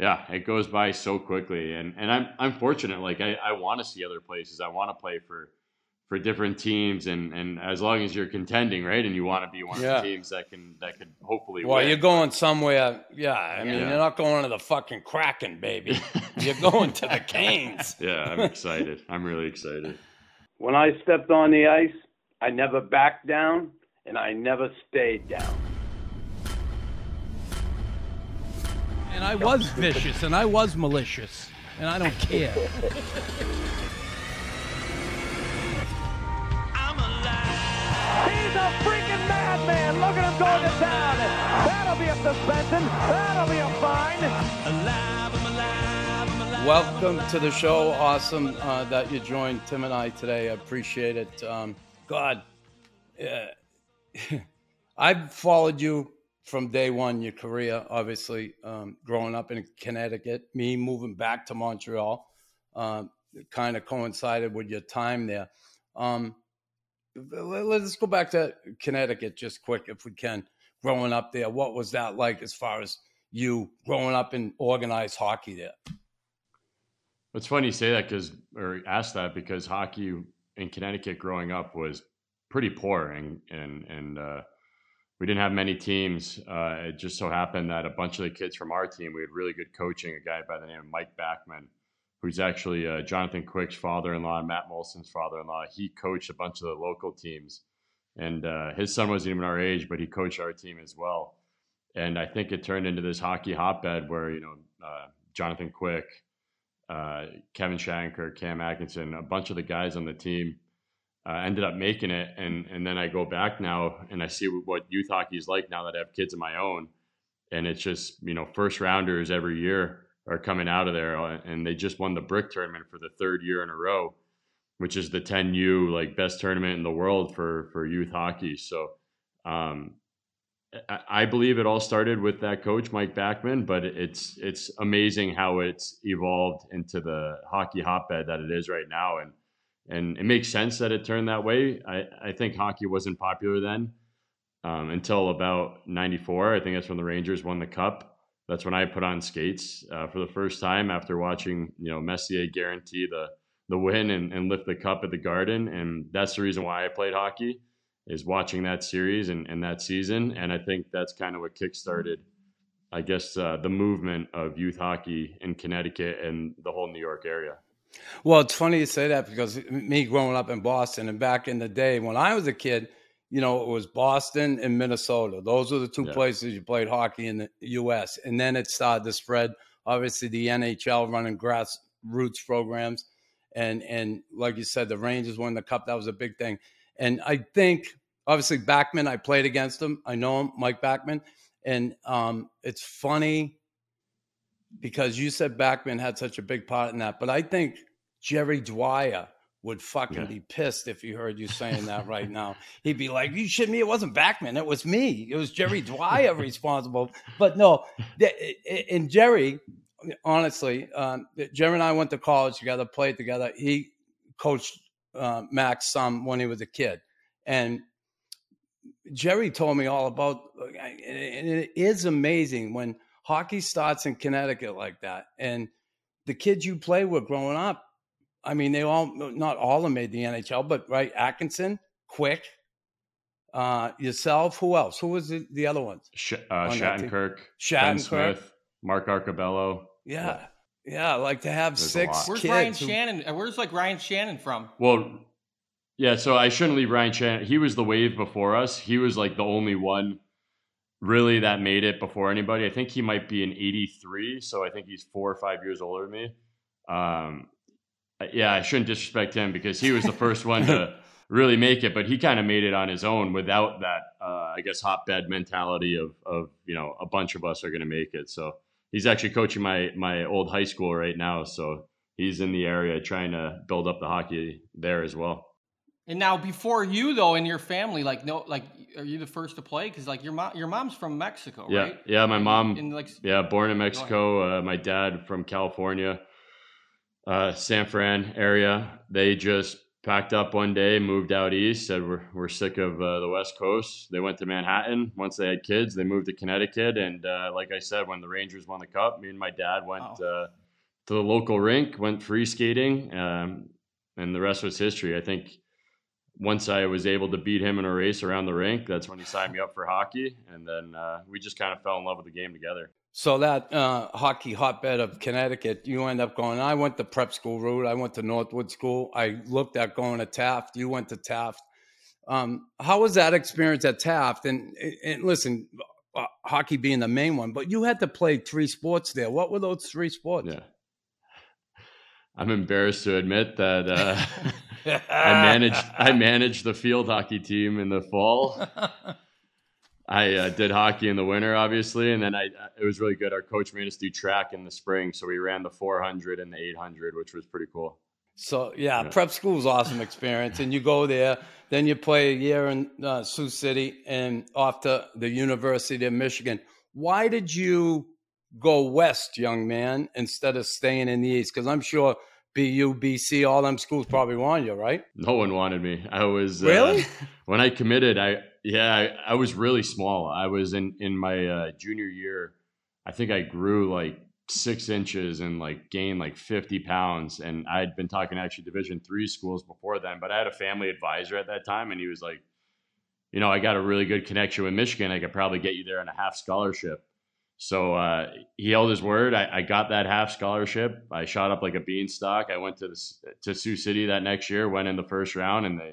yeah, it goes by so quickly, and and I'm I'm fortunate. Like I I want to see other places. I want to play for for different teams, and and as long as you're contending, right, and you want to be one Yeah. of the teams that can that could hopefully. Well, win. you're going somewhere. Yeah, I mean, Yeah. you're not going to the fucking Kraken, baby. You're going to the Canes. Yeah, I'm excited. I'm really excited. When I stepped on the ice, I never backed down and I never stayed down. And I was vicious and I was malicious. And I don't care. He's a freaking madman. Look at him going to town. That'll be a suspension. That'll be a fine. Welcome to the show. Awesome uh, that you joined Tim and I today. I appreciate it. Um, God, uh, I've followed you from day one, your career, obviously, um, growing up in Connecticut, me moving back to Montreal, um, kind of coincided with your time there. Um, let- let's go back to Connecticut just quick, if we can. Growing up there, what was that like as far as you growing up in organized hockey there? It's funny you say that because, or ask that because hockey in Connecticut growing up was pretty poor, and and and uh, we didn't have many teams. Uh, it just so happened that a bunch of the kids from our team, we had really good coaching. A guy by the name of Mike Backman, who's actually uh, Jonathan Quick's father-in-law, Matt Moulson's father-in-law. He coached a bunch of the local teams, and uh, his son wasn't even our age, but he coached our team as well. And I think it turned into this hockey hotbed where you know uh, Jonathan Quick uh, Kevin Shanker, Cam Atkinson, a bunch of the guys on the team uh, ended up making it. And and then I go back now and I see what youth hockey is like now that I have kids of my own. And it's just you know first rounders every year are coming out of there, uh, and they just won the brick tournament for the third year in a row, which is the 10U like best tournament in the world for for youth hockey. So. Um, I- I believe it all started with that coach Mike Backman, but it's it's amazing how it's evolved into the hockey hotbed that it is right now, and and it makes sense that it turned that way. I, I think hockey wasn't popular then um, until about '94. I think that's when the Rangers won the cup. That's when I put on skates uh, for the first time after watching you know Messier guarantee the the win and, and lift the cup at the Garden, and that's the reason why I played hockey is watching that series and, and that season. And I think that's kind of what kickstarted, I guess, uh, the movement of youth hockey in Connecticut and the whole New York area. Well, it's funny you say that because me growing up in Boston and back in the day when I was a kid, you know, it was Boston and Minnesota. Those were the two Yeah. places you played hockey in the U.S. And then it started to spread. Obviously, the NHL running grassroots programs, and and like you said, the Rangers won the cup. That was a big thing. And I think obviously Backman, I played against him. I know him, Mike Backman, and um, it's funny because you said Backman had such a big part in that, but I think Jerry Dwyer would fucking Yeah. be pissed if he heard you saying that right now. He'd be like, "You shit me! It wasn't Backman. It was me. It was Jerry Dwyer responsible." But no, and Jerry, honestly, um, Jerry and I went to college together, played together. He coached uh, Max some when he was a kid, and Jerry told me all about. And it is amazing when hockey starts in Connecticut like that, and the kids you play with growing up. I mean, they all not all of them made the NHL, but right, Atkinson, Quick, uh, yourself. Who else? Who was the, the other ones? Sh- uh, On that. Shattenkirk, Ben Shattenkirk. Smith, Mark Arcabello. Yeah, yeah, like to have There's six lot. Where's kids. Ryan who- Shannon? uh, Where's like Ryan Shannon from? Well, yeah, so I shouldn't leave Ryan Shannon. He was the wave before us. He was like the only one really that made it before anybody. I think he might be an 83, so I think he's four or five years older than me. Um, yeah, I shouldn't disrespect him because he was the first one to really make it, but he kind of made it on his own without that, uh, I guess, hotbed mentality of, of, you know, a bunch of us are going to make it. So he's actually coaching my, my old high school right now. So he's in the area trying to build up the hockey there as well. And now, before you though, in your family, like no, like are you the first to play? Because like your mom, your mom's from Mexico, Yeah, right? yeah. My mom, In like yeah, born in Mexico. Uh, my dad from California, uh, San Fran area. They just packed up one day, moved out east, said we're, we're sick of uh, the West Coast. They went to Manhattan. Once they had kids, they moved to Connecticut. And uh, like I said, when the Rangers won the cup, me and my dad went uh, to the local rink, went free skating, um, and the rest was history. I think once I was able to beat him in a race around the rink, that's when he signed me up for hockey. And then uh, we just kind of fell in love with the game together. So that uh, hockey hotbed of Connecticut, you end up going. I went the prep school route. I went to Northwood School. I looked at going to Taft. You went to Taft. Um, how was that experience at Taft? And, and listen, uh, hockey being the main one, but you had to play three sports there. What were those three sports? Yeah. I'm embarrassed to admit that uh, I managed I managed the field hockey team in the fall. I uh, did hockey in the winter, obviously, and then I it was really good. Our coach made us do track in the spring, so we ran the 400 and the 800, which was pretty cool. So yeah, Yeah. prep school's awesome experience, and you go there, then you play a year in uh, Sioux City and off to the University of Michigan. Why did you go west, young man, instead of staying in the east? Because I'm sure BU, BC, all them schools probably want you, right? No one wanted me. I was uh, Really? when I committed. I yeah, I, I was really small. I was in in my uh, junior year. I think I grew like six inches and like gained like 50 pounds. And I'd been talking to actually Division three schools before then, but I had a family advisor at that time, and he was like, you know, I got a really good connection with Michigan. I could probably get you there on a half scholarship. So uh, he held his word. I, I got that half scholarship. I shot up like a beanstalk. I went to the, to Sioux City that next year, went in the first round, and they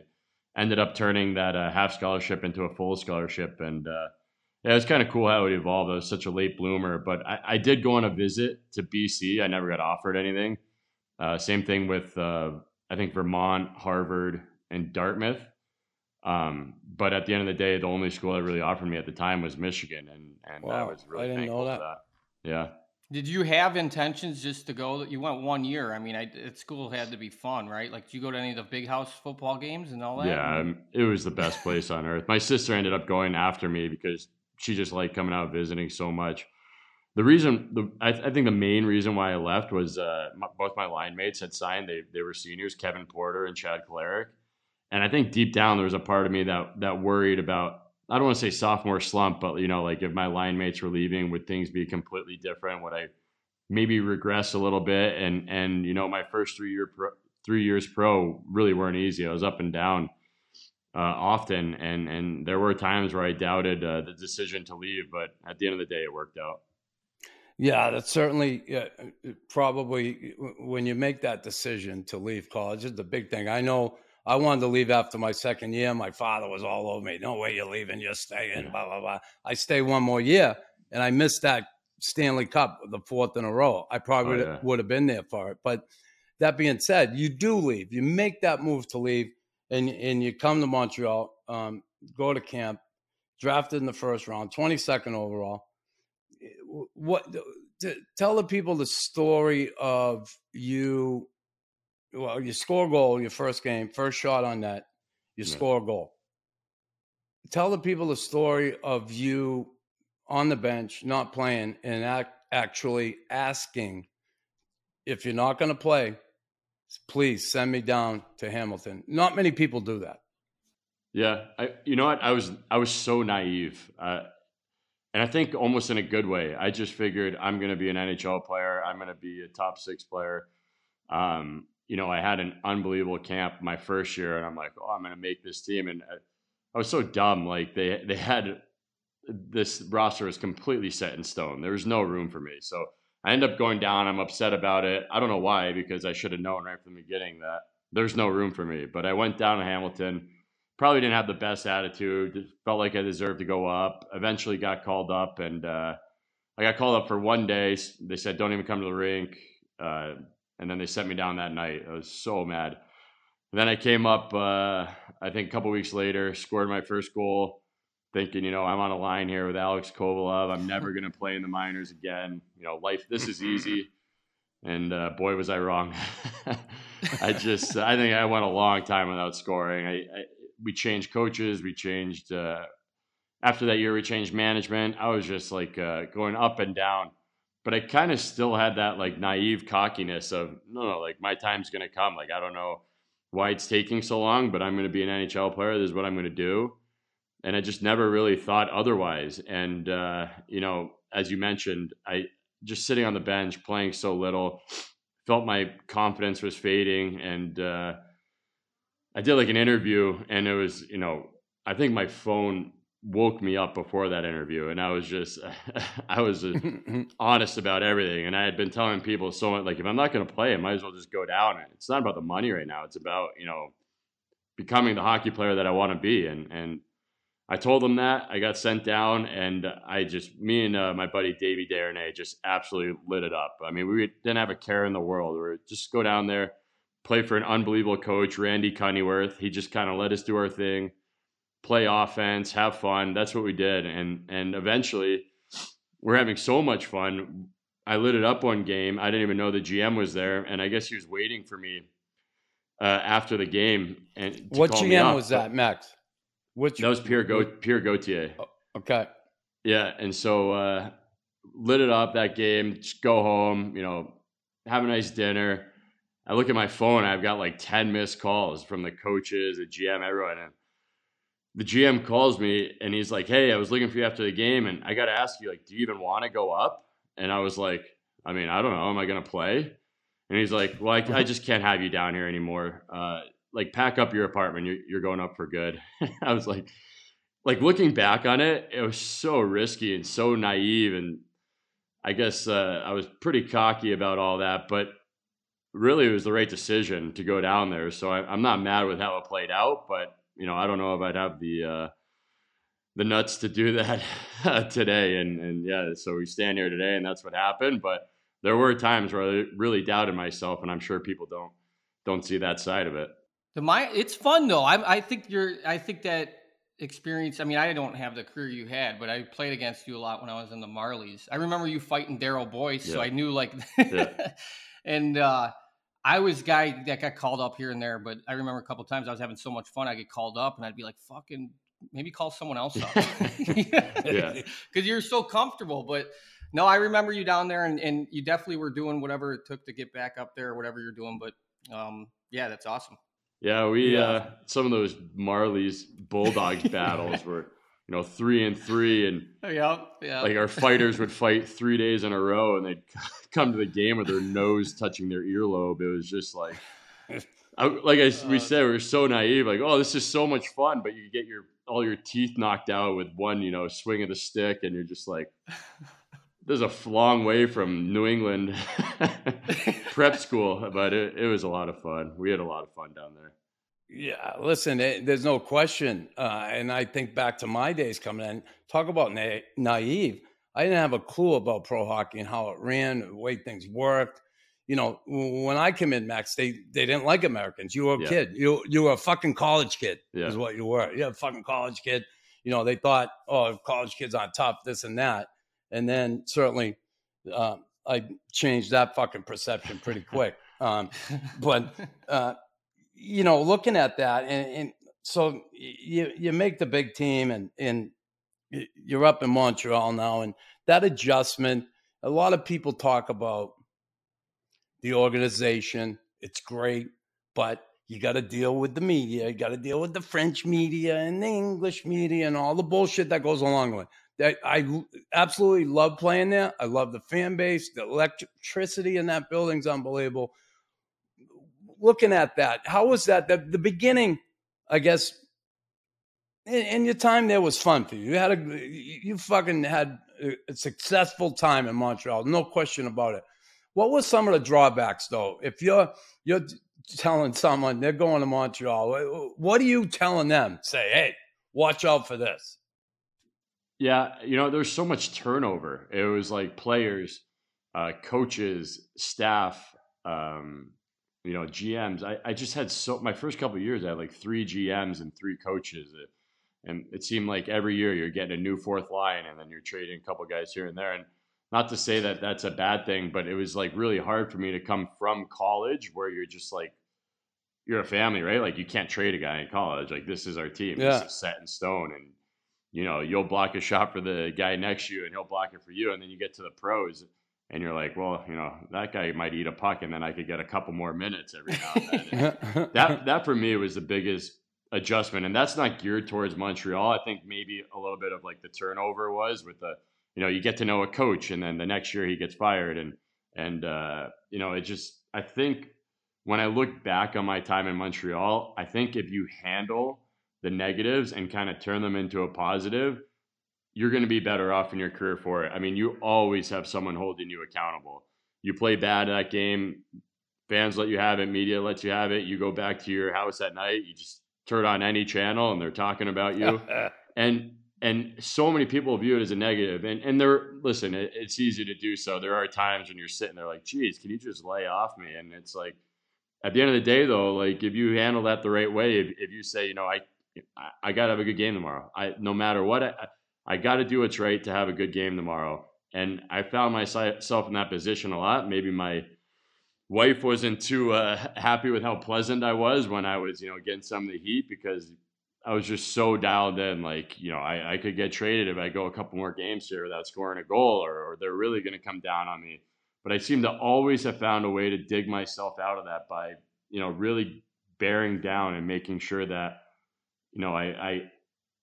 ended up turning that uh, half scholarship into a full scholarship. And uh, yeah, it was kind of cool how it evolved. I was such a late bloomer, but I, I did go on a visit to BC. I never got offered anything. Uh, same thing with uh, I think Vermont, Harvard, and Dartmouth. Um, but at the end of the day, the only school that really offered me at the time was Michigan, and and I was really I didn't thankful know for that. that. Yeah. Did you have intentions just to go? You went one year. I mean, I, at school had to be fun, right? Like, did you go to any of the big house football games and all that? Yeah, um, it was the best place on earth. My sister ended up going after me because she just liked coming out visiting so much. The reason, the I, I think the main reason why I left was uh, my, both my line mates had signed. They they were seniors, Kevin Porter and Chad Kolarik, and I think deep down there was a part of me that that worried about. I don't want to say sophomore slump, but you know, like if my line mates were leaving, would things be completely different? Would I maybe regress a little bit? And and you know, my first three year pro, three years pro really weren't easy. I was up and down uh, often, and and there were times where I doubted uh, the decision to leave, but at the end of the day, it worked out. Yeah, that's certainly yeah, probably when you make that decision to leave college is the big thing. I know I wanted to leave after my second year. My father was all over me. No way you're leaving. You're staying. Blah blah blah. I stay one more year, and I missed that Stanley Cup, the fourth in a row. I probably Oh, would- yeah. would have been there for it. But that being said, you do leave. You make that move to leave, and and you come to Montreal, um, go to camp, drafted in the first round, twenty second overall what tell the people the story of you well you score a goal your first game first shot on net you Yeah. score a goal tell the people the story of you on the bench not playing and act, actually asking if you're not going to play please send me down to hamilton not many people do that Yeah, I, you know what? I was I was so naive, uh, and I think almost in a good way. I just figured I'm going to be an NHL player. I'm going to be a top six player. Um, you know, I had an unbelievable camp my first year, and I'm like, oh, I'm going to make this team. And I, I was so dumb. Like they they had this roster was completely set in stone. There was no room for me. So I end up going down. I'm upset about it. I don't know why, because I should have known right from the beginning that there's no room for me. But I went down to Hamilton probably didn't have the best attitude. Felt like I deserved to go up. Eventually got called up, and uh, I got called up for one day. They said, "Don't even come to the rink," uh, and then they sent me down that night. I was so mad. And then I came up. Uh, I think a couple weeks later, scored my first goal. Thinking, you know, I'm on a line here with Alex Kovalov. I'm never going to play in the minors again. You know, life. This is easy. And uh, boy, was I wrong. I just, I think I went a long time without scoring. I, I we changed coaches. We changed uh, after that year. We changed management. I was just like uh, going up and down, but I kind of still had that like naive cockiness of no, no, like my time's gonna come. Like I don't know why it's taking so long, but I'm to be an NHL player. This is what I'm to do. And I just never really thought otherwise. And, uh, you know, as you mentioned, I just sitting on the bench, playing so little, felt my confidence was fading. And uh, I did like an interview, and it was, you know, I think my phone woke me up before that interview and i was just i was just honest about everything. And i had been telling people so much like if i'm not going to play i might as well just go down. It's not about the money right now. It's about you know becoming the hockey player that i want to be. And and i told them that. I got sent down and i just me and uh, my buddy davey Desharnais just absolutely lit it up. I mean we didn't have a care in the world. We were just go down there play for an unbelievable coach randy Cunneyworth he just kind of let us do our thing play offense, have fun. That's what we did, and and eventually, we're having so much fun. I lit it up one game. I didn't even know the GM was there, and I guess he was waiting for me uh, after the game. And what GM was that, Max? Which that was Pierre Go Pierre Gauthier. Oh, okay. Yeah, and so uh, lit it up that game. Just go home. You know, have a nice dinner. I look at my phone. I've got like ten missed calls from the coaches, the GM, everyone. And the GM calls me and he's like, "Hey, I was looking for you after the game, and I got to ask you, like, do you even want to go up?" And I was like, "I mean, I don't know. Am I to play?" And he's like, "Well, I, I, just can't have you down here anymore. Uh, like, pack up your apartment. You're, you're going up for good." I was like, like looking back on it, it was so risky and so naive, and I guess uh, I was pretty cocky about all that, but really, it was the right decision to go down there. So I, I'm not mad with how it played out, but you know, I don't know if I'd have the uh, the nuts to do that today. And and yeah, so we stand here today, and that's what happened. But there were times where I really doubted myself, and I'm sure people don't don't see that side of it. The my it's fun though. I I think you're I think that experience. I mean, I don't have the career you had, but I played against you a lot when I was in the Marlies. I remember you fighting Darryl Boyce, yeah. so I knew like, yeah. and uh, I was guy that got called up here and there, but I remember a couple times I was having so much fun. I get called up and I'd be like, "Fucking, maybe call someone else up," yeah, because you're so comfortable. But no, I remember you down there, and, and you definitely were doing whatever it took to get back up there, or whatever you're doing. But um, yeah, that's awesome. Yeah, we yeah. Uh, some of those Marlies Bulldogs battles were you know, three and three, and yeah, yeah. like our fighters would fight three days in a row, and they'd come to the game with their nose touching their earlobe. It was just like, I, like I, we uh. said, we were so naive. Like, oh, this is so much fun, but you get your all your teeth knocked out with one, you know, swing of the stick, and you're just like, there's a long way from New England prep school, but it, it was a lot of fun. We had a lot of fun down there. Yeah, listen, it, there's no question. Uh, and I think back to my days coming in, talk about na- naive. I didn't have a clue about pro hockey and how it ran, the way things worked. You know, when I came in, Max, they, they didn't like Americans. You were a yeah. kid. You you were a fucking college kid, yeah. is what you were. You're a fucking college kid. You know, they thought, oh, college kids aren't tough, this and that. And then certainly uh, I changed that fucking perception pretty quick. Um, but uh, you know, looking at that, and, and so you you make the big team, and and you're up in Montreal now, and that adjustment. A lot of people talk about the organization. It's great, but you got to deal with the media. You got to deal with the French media and the English media and all the bullshit that goes along with. That I absolutely love playing there. I love the fan base. The electricity in that building's unbelievable looking at that, how was that? The, the beginning, I guess, and your time there was fun for you. You had a, you fucking had a successful time in Montreal, no question about it. What were some of the drawbacks, though? If you're you're telling someone they're going to Montreal, what are you telling them? Say, hey, watch out for this. Yeah, you know, there's so much turnover. It was like players, uh, coaches, staff, um, you know, GMs. I, I just had so my first couple years, I had like three GMs and three coaches. And it seemed like every year you're getting a new fourth line and then you're trading a couple guys here and there. And not to say that that's a bad thing, but it was like really hard for me to come from college where you're just like, you're a family, right? Like you can't trade a guy in college. Like this is our team. Yeah. This is set in stone. And, you know, you'll block a shot for the guy next to you and he'll block it for you. And then you get to the pros and you're like, well, you know, that guy might eat a puck, and then I could get a couple more minutes every now and then. that that for me was the biggest adjustment, and that's not geared towards Montreal. I think maybe a little bit of like the turnover was with the, you know, you get to know a coach, and then the next year he gets fired, and and uh, you know, it just I think when I look back on my time in Montreal, I think if you handle the negatives and kind of turn them into a positive, you're going to be better off in your career for it. I mean, you always have someone holding you accountable. You play bad that game, fans let you have it, media lets you have it. You go back to your house at night, you just turn on any channel and they're talking about you. and and so many people view it as a negative. And and they're listen, it, it's easy to do so. There are times when you're sitting there like, geez, can you just lay off me? And it's like at the end of the day though, like if you handle that the right way, if, if you say, you know, I I, I got to have a good game tomorrow. I no matter what, I, I got to do what's right to have a good game tomorrow. And I found myself in that position a lot. Maybe my wife wasn't too uh, happy with how pleasant I was when I was, you know, getting some of the heat because I was just so dialed in. Like, you know, I, I could get traded if I go a couple more games here without scoring a goal, or, or they're really going to come down on me. But I seem to always have found a way to dig myself out of that by, you know, really bearing down and making sure that you know, I, I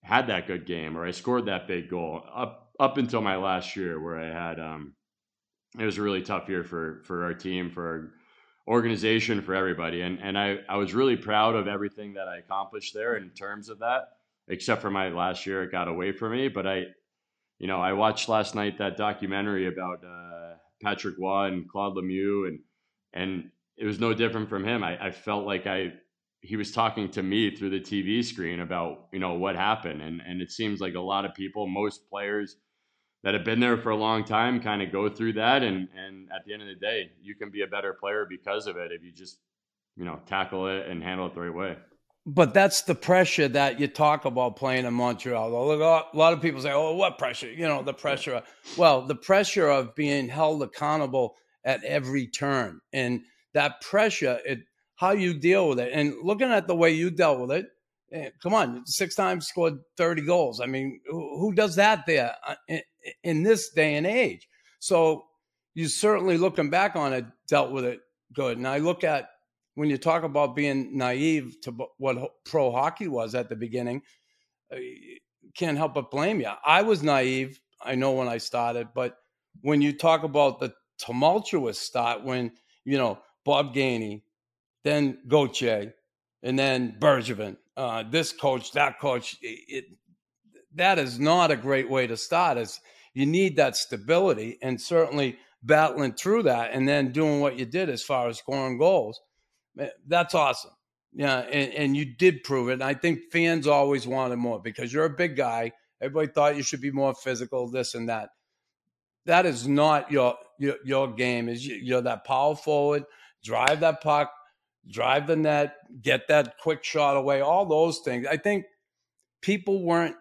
had that good game or I scored that big goal up up until my last year where I had um it was a really tough year for for our team, for our organization, for everybody. And and I, I was really proud of everything that I accomplished there in terms of that, except for my last year it got away from me. But I you know, I watched last night that documentary about uh, Patrick Roy and Claude Lemieux and and it was no different from him. I, I felt like I he was talking to me through the TV screen about you know what happened, and and it seems like a lot of people, most players that have been there for a long time, kind of go through that, and and at the end of the day, you can be a better player because of it if you just you know tackle it and handle it the right way. But that's the pressure that you talk about playing in Montreal. A lot of people say, "Oh, what pressure?" You know, the pressure. Well, the pressure of being held accountable at every turn, and that pressure it how you deal with it. And looking at the way you dealt with it, eh, come on, six times scored 30 goals. I mean, who, does that there uh, in, this day and age? So you certainly looking back on it, dealt with it good. And I look at when you talk about being naive to what pro hockey was at the beginning, uh, can't help but blame you. I was naive, I know when I started, but when you talk about the tumultuous start, when, you know, Bob Gainey, then Gauthier, and then Bergevin. Uh, this coach, that coach. It, that is not a great way to start. Is you need that stability, and certainly battling through that, and then doing what you did as far as scoring goals. That's awesome. Yeah, and, and you did prove it. And I think fans always wanted more because you're a big guy. Everybody thought you should be more physical, this and that. That is not your your, your game. Is you're that power forward, drive that puck, drive the net, get that quick shot away, all those things. I think people weren't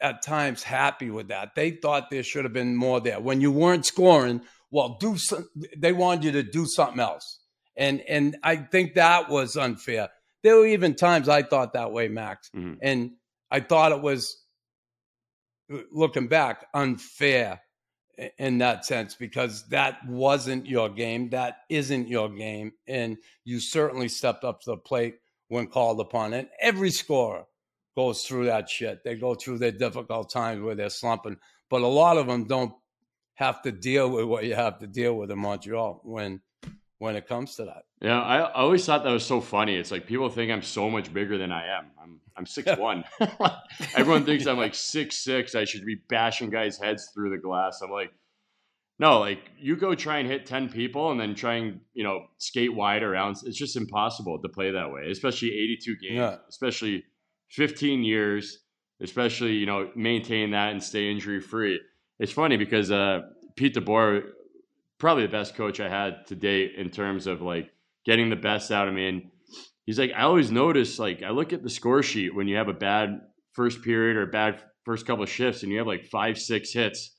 at times happy with that. They thought there should have been more there. When you weren't scoring, well, do some, they wanted you to do something else. And and I think that was unfair. There were even times I thought that way, Max. Mm-hmm. And I thought it was looking back unfair in that sense because that wasn't your game. That isn't your game. And you certainly stepped up to the plate when called upon. And every scorer goes through that shit. They go through their difficult times where they're slumping. But a lot of them don't have to deal with what you have to deal with in Montreal when when it comes to that. Yeah, I, I always thought that was so funny. It's like people think I'm so much bigger than I am. I'm I'm six one. Everyone thinks I'm like six six. I should be bashing guys' heads through the glass. I'm like, no, like you go try and hit ten people and then try and you know skate wide around. It's just impossible to play that way, especially 82 games, yeah. especially 15 years, especially you know maintain that and stay injury free. It's funny because uh, Pete DeBoer, probably the best coach I had to date in terms of like getting the best out of me and he's like, I always notice, like, I look at the score sheet when you have a bad first period or bad first couple of shifts and you have like five, six hits.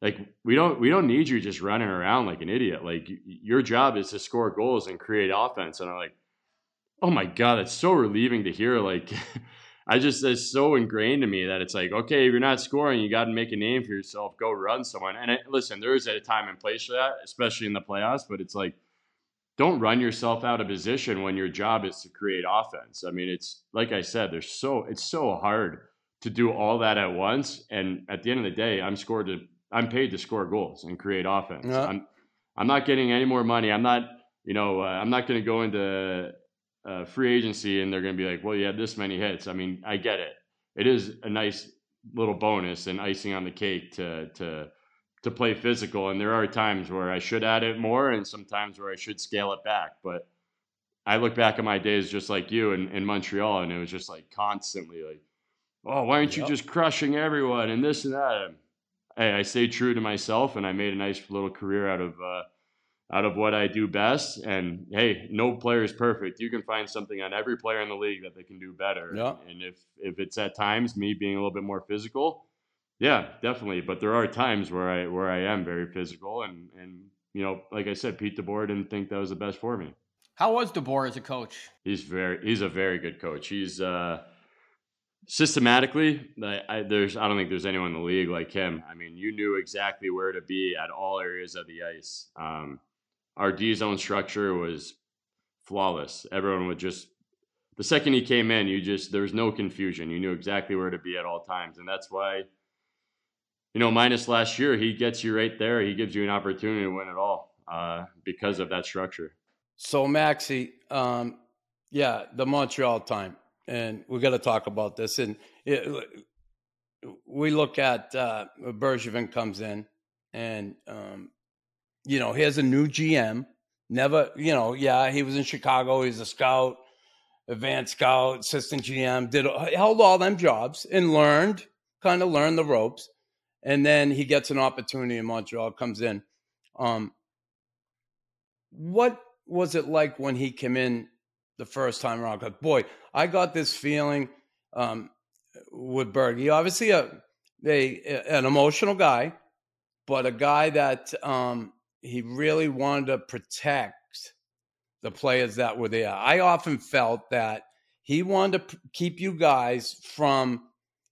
Like we don't we don't need you just running around like an idiot. Like your job is to score goals and create offense. And I'm like, oh my god, it's so relieving to hear. Like I just it's so ingrained in me that it's like, okay, if you're not scoring, you got to make a name for yourself. Go run someone. And listen, there is a time and place for that, especially in the playoffs. But it's like, don't run yourself out of position when your job is to create offense. I mean, it's like I said, there's so it's so hard to do all that at once. And at the end of the day, I'm scored to I'm paid to score goals and create offense. Yeah. I'm I'm not getting any more money. I'm not you know uh, I'm not going to go into uh, free agency and they're going to be like, well, you had this many hits. I mean, I get it. It is a nice little bonus and icing on the cake to to to play physical. And there are times where I should add it more, and sometimes where I should scale it back. But I look back at my days just like you in, in Montreal, and it was just like constantly like, oh, why aren't yep. you just crushing everyone and this and that? Hey, I stayed true to myself, and I made a nice little career out of. Uh, out of what I do best. And hey, no player is perfect. You can find something on every player in the league that they can do better. Yeah. And if if it's at times me being a little bit more physical, yeah, definitely. But there are times where I where I am very physical and and you know, like I said, Pete DeBoer didn't think that was the best for me. How was DeBoer as a coach? He's very he's a very good coach. He's uh systematically I, I, there's i don't think there's anyone in the league like him i mean you knew exactly where to be at all areas of the ice um, our D zone structure was flawless. Everyone would just the second he came in, you just there was no confusion. You knew exactly where to be at all times, and that's why, you know, minus last year, he gets you right there. He gives you an opportunity to win it all uh, because of that structure. So Maxi, um, yeah, the Montreal time, and we got to talk about this. And it, we look at uh, Bergevin comes in, and um, you know, he has a new GM. Never, you know, yeah, he was in Chicago. He's a scout, advanced scout, assistant GM, did held all them jobs and learned, kind of learned the ropes. And then he gets an opportunity in Montreal, comes in. Um, what was it like when he came in the first time around? Because boy, I got this feeling um, with Berg. He obviously a, a an emotional guy, but a guy that um, he really wanted to protect the players that were there. I often felt that he wanted to keep you guys from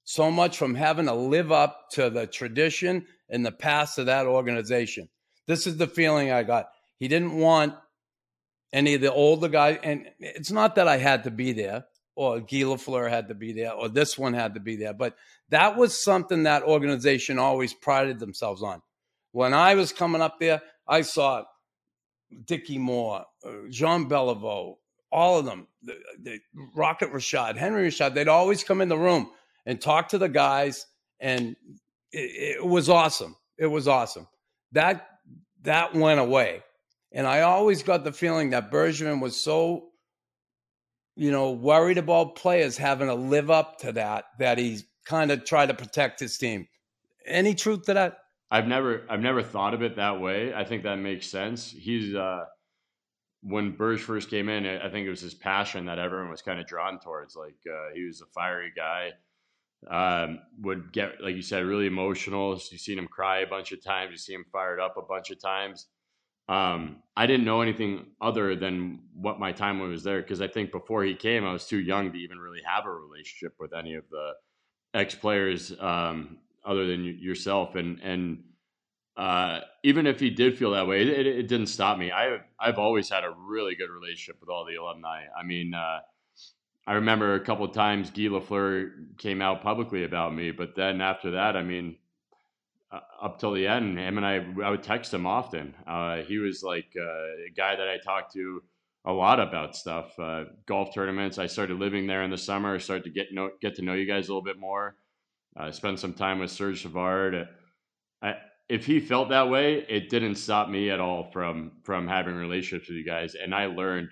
so much from having to live up to the tradition and the past of that organization. This is the feeling I got. He didn't want any of the older guys, and it's not that I had to be there or Guy Lafleur had to be there or this one had to be there, but that was something that organization always prided themselves on. When I was coming up there, I saw Dickie Moore, uh, Jean Beliveau, all of them, the, the Rocket Richard, Henri Richard, they'd always come in the room and talk to the guys, and it, it was awesome. It was awesome. That that went away, and I always got the feeling that Bergevin was so, you know, worried about players having to live up to that that he kind of tried to protect his team. Any truth to that? I've never I've never thought of it that way. I think that makes sense. He's uh when Burge first came in, I think it was his passion that everyone was kind of drawn towards. Like uh, he was a fiery guy. Um, would get like you said, really emotional. You've seen him cry a bunch of times. You see him fired up a bunch of times. Um, I didn't know anything other than what my time was there because I think before he came, I was too young to even really have a relationship with any of the ex players um, other than yourself. And and uh, even if he did feel that way, it, it, didn't stop me. I I've always had a really good relationship with all the alumni. I mean, uh, I remember a couple of times Guy Lafleur came out publicly about me, but then after that, I mean, uh, up till the end, him and I, I would text him often. Uh, he was like uh, a guy that I talked to a lot about stuff, uh, golf tournaments. I started living there in the summer. Started to get know, get to know you guys a little bit more. I spent some time with Serge Savard. I, if he felt that way, it didn't stop me at all from from having relationships with you guys, and I learned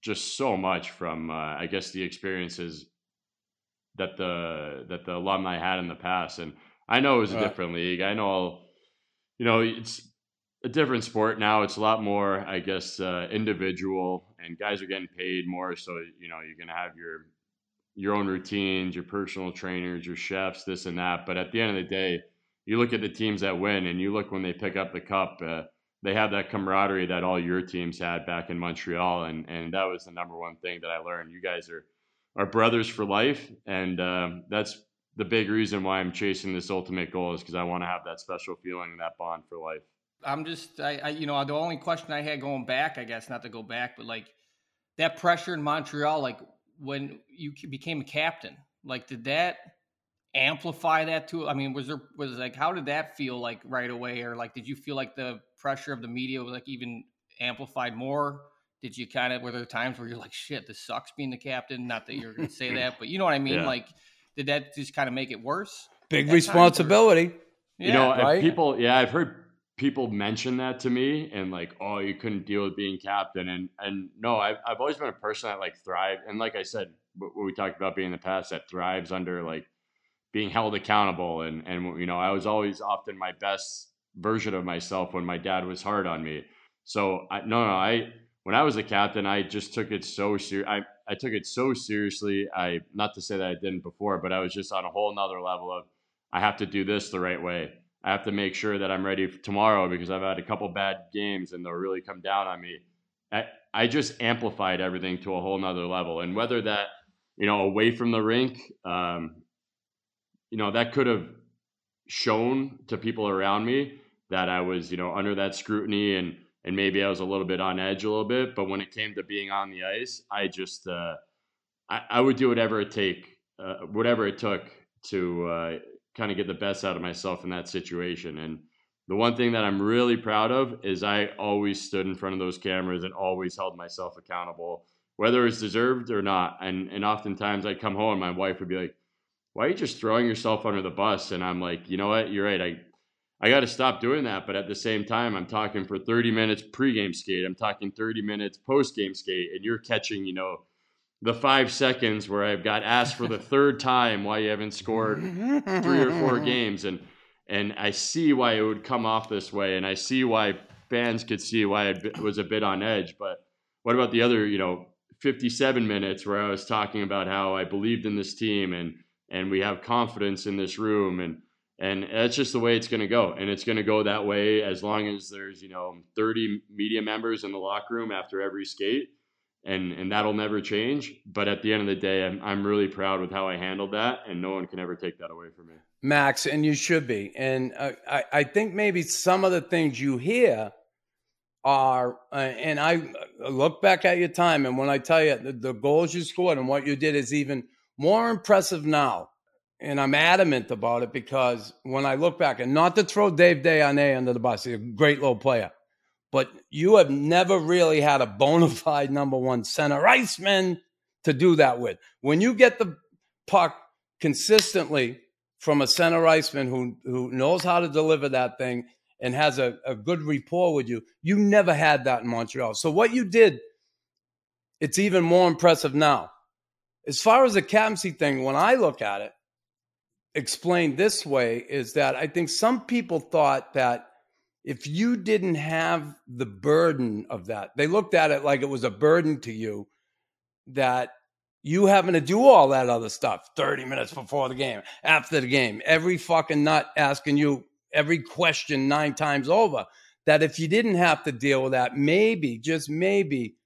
just so much from uh, I guess the experiences that the that the alumni had in the past. And I know it was a different league. I know, you know, it's a different sport now. It's a lot more, I guess, uh, individual, and guys are getting paid more. So you know, you're gonna have your your own routines, your personal trainers, your chefs, this and that. But at the end of the day, you look at the teams that win and you look when they pick up the cup, uh, they have that camaraderie that all your teams had back in Montreal. And, and that was the number one thing that I learned. You guys are are brothers for life, and um, that's the big reason why I'm chasing this ultimate goal is because I want to have that special feeling and that bond for life. I'm just, I, I, you know, the only question I had going back, I guess, not to go back, but like that pressure in Montreal, like when you became a captain, like did that amplify that too? I mean, was there was like how did that feel like right away, or like did you feel like the pressure of the media was like even amplified more? Did you kind of were there times where you're like, shit, this sucks being the captain? Not that you're gonna say that, but you know what I mean? Yeah. Like, did that just kind of make it worse? Big responsibility. Yeah, you know, right? people. Yeah, I've heard people mention that to me and like, oh, you couldn't deal with being captain. And and no, I've I've always been a person that like thrive. And like I said, what we talked about being in the past, that thrives under like being held accountable. And and you know i was always often my best version of myself when my dad was hard on me. So i no no i when i was a captain i just took it so serious i i took it so seriously. I not to say that i didn't before but i was just on a whole nother level of i have to do this the right way. I have to make sure that i'm ready tomorrow because i've had a couple bad games and they'll really come down on me. I i just amplified everything to a whole nother level. And whether that you know away from the rink um, you know, that could have shown to people around me that I was, you know, under that scrutiny and and maybe I was a little bit on edge a little bit. But when it came to being on the ice, I just uh, I, I would do whatever it take, uh, whatever it took to uh, kind of get the best out of myself in that situation. And the one thing that I'm really proud of is I always stood in front of those cameras and always held myself accountable, whether it's deserved or not. And and oftentimes I'd come home, and my wife would be like, why are you just throwing yourself under the bus? And I'm like, you know what? You're right. I, I got to stop doing that. But at the same time, I'm talking for 30 minutes pregame skate. I'm talking 30 minutes postgame skate. And you're catching, you know, the five seconds where I've got asked for the third time why you haven't scored three or four games. And, and I see why it would come off this way. And I see why fans could see why it was a bit on edge. But what about the other, you know, 57 minutes where I was talking about how I believed in this team and, and we have confidence in this room and and that's just the way it's going to go and it's going to go that way as long as there's you know 30 media members in the locker room after every skate and and that'll never change but at the end of the day i'm, I'm really proud with how i handled that and no one can ever take that away from me. Max and you should be and uh, I, I think maybe some of the things you hear are uh, and i look back at your time and when i tell you the, the goals you scored and what you did is even – more impressive now. And I'm adamant about it because when I look back, and not to throw Dave Desharnais under the bus, he's a great little player, but you have never really had a bona fide number one center iceman to do that with. When you get the puck consistently from a center iceman who, who knows how to deliver that thing and has a, a good rapport with you, you never had that in Montreal. So what you did, it's even more impressive now as far as the captaincy thing, when I look at it, explained this way is that I think some people thought that if you didn't have the burden of that, they looked at it like it was a burden to you that you having to do all that other stuff 30 minutes before the game, after the game, every fucking nut asking you every question nine times over. That if you didn't have to deal with that, maybe, just maybe,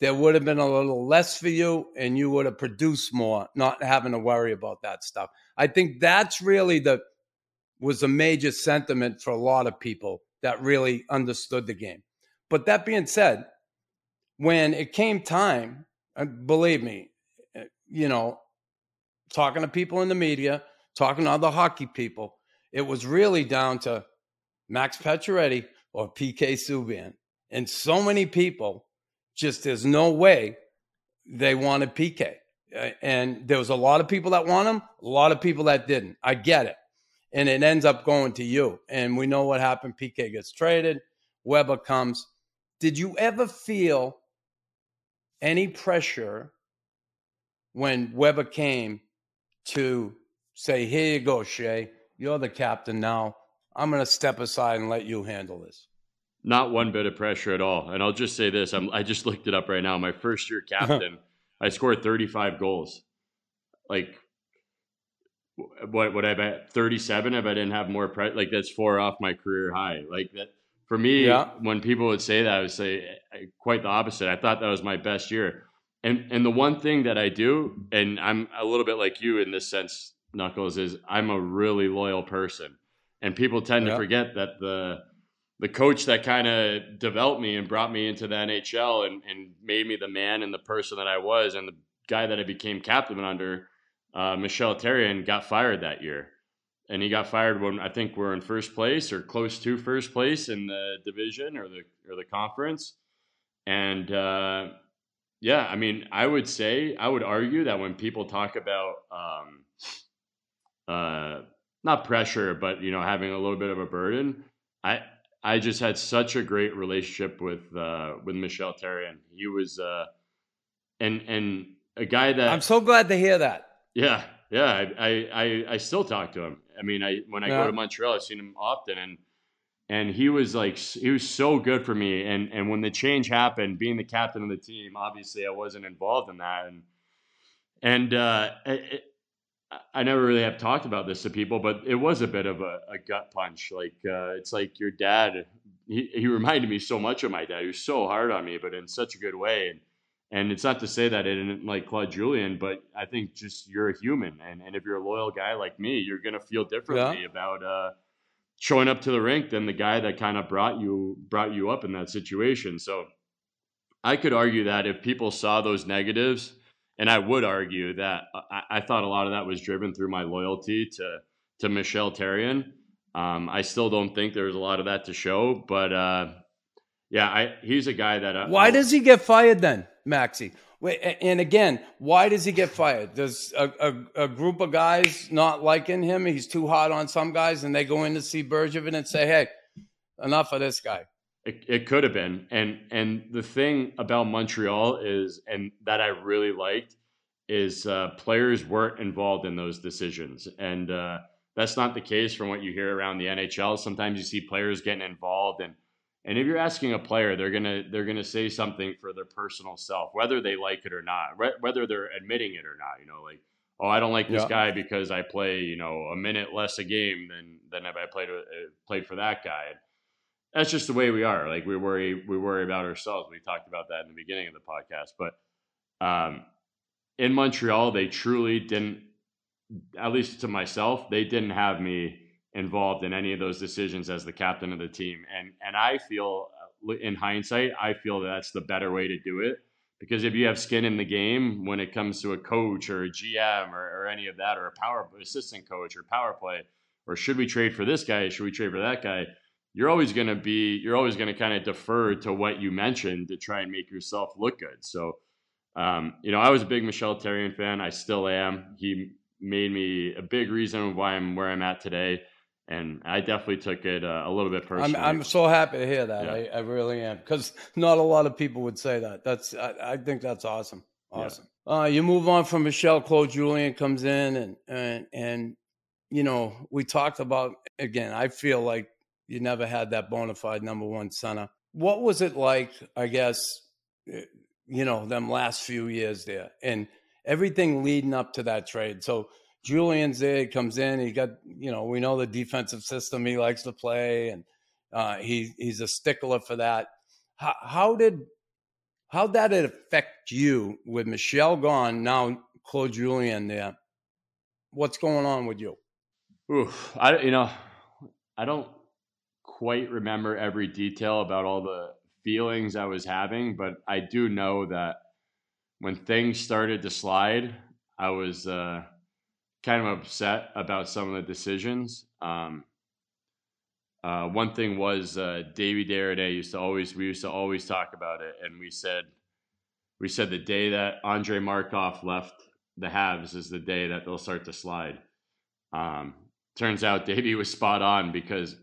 there would have been a little less for you and you would have produced more, not having to worry about that stuff. I think that's really the was a major sentiment for a lot of people that really understood the game. But that being said, when it came time, believe me, eh, you know, talking to people in the media, talking to other hockey people, it was really down to Max Pacioretty or PK Subban. And so many people just there's no way they wanted PK. Uh, and there was a lot of people that want him, a lot of people that didn't. I get it. And it ends up going to you. And we know what happened. PK gets traded, Weber comes. Did you ever feel any pressure when Weber came to say, Here you go, Shea, you're the captain now. I'm going to step aside and let you handle this? Not one bit of pressure at all. And I'll just say this: I'm, I just looked it up right now. My first year captain, I scored 35 goals. Like, what would I bet 37 if I didn't have more pressure? Like that's four off my career high. Like that for me. Yeah. When people would say that, I would say quite the opposite. I thought that was my best year. and and the one thing that I do, and I'm a little bit like you in this sense, Knuckles, is I'm a really loyal person, and people tend yeah. to forget that the the coach that kind of developed me and brought me into the NHL and, and made me the man and the person that I was, and the guy that I became captain under, uh, Michel Therrien, got fired that year. And he got fired when I think we're in first place or close to first place in the division or the or the conference. And uh, yeah, I mean, I would say, I would argue that when people talk about um, uh, not pressure, but you know, having a little bit of a burden, I I just had such a great relationship with uh, with Michel Therrien. He was uh, and and a guy that I'm so glad to hear that. Yeah, yeah. I I I, still talk to him. I mean, I when I yeah. go to Montreal, I've seen him often, and and he was like he was so good for me. And and when the change happened, being the captain of the team, obviously I wasn't involved in that, and and uh, it, I never really have talked about this to people, but it was a bit of a, a gut punch. Like uh, it's like your dad. He, he reminded me so much of my dad. He was so hard on me, but in such a good way. And, and it's not to say that I didn't like Claude Julien, but I think just you're a human, and, and if you're a loyal guy like me, you're gonna feel differently yeah. about uh, showing up to the rink than the guy that kind of brought you brought you up in that situation. So I could argue that if people saw those negatives and I would argue that I, I, thought a lot of that was driven through my loyalty to to Michel Therrien. Um, I still don't think there's a lot of that to show, but uh, yeah, I, he's a guy that. Uh, why does he get fired then, Maxi? And again, why does he get fired? Does a, a, a, group of guys not liking him? He's too hot on some guys, and they go in to see Bergevin and say, "Hey, enough of this guy." It, it could have been, and and the thing about Montreal is, and that I really liked, is uh, players weren't involved in those decisions, and uh, that's not the case from what you hear around the NHL. Sometimes you see players getting involved, and and if you're asking a player, they're gonna they're gonna say something for their personal self, whether they like it or not, whether they're admitting it or not. You know, like oh, I don't like this yeah. guy because I play you know a minute less a game than than if I played uh, played for that guy that's just the way we are. Like we worry, we worry about ourselves. We talked about that in the beginning of the podcast. But um, in Montreal, they truly didn't, at least to myself, they didn't have me involved in any of those decisions as the captain of the team. And and I feel, uh, in hindsight, I feel that's the better way to do it because if you have skin in the game when it comes to a coach or a GM or, or any of that, or a power assistant coach or power play, or should we trade for this guy? Should we trade for that guy? You're always going to be you're always going to kind of defer to what you mentioned to try and make yourself look good. So um, you know i was a big michel therrien fan. I still am. He made me a big reason why i'm where i'm at today and i definitely took it uh, a little bit personally i'm, I'm so happy to hear that. Yeah. I, I, really am because not a lot of people would say that. That's i, I think that's awesome. Awesome. Yeah. uh, you move on from michelle claude julien comes in and and and you know we talked about again i feel like you never had that bona fide number one center. What was it like, I guess, eh, you know, them last few years there and everything leading up to that trade? So Julien's there, he comes in, he got, you know, we know the defensive system he likes to play and uh, he, he's a stickler for that. How, how did, how it affect you with Michel gone, now Claude Julien there? What's going on with you? Ooh, I, you know, I don't quite remember every detail about all the feelings I was having, but I do know that when things started to slide, I was uh, kind of upset about some of the decisions. Um, uh, one thing was uh, Davy Desharnais used to always we used to always talk about it, and we said we said the day that Andrei Markov left the Habs is the day that they'll start to slide. Um, turns out Davy was spot on because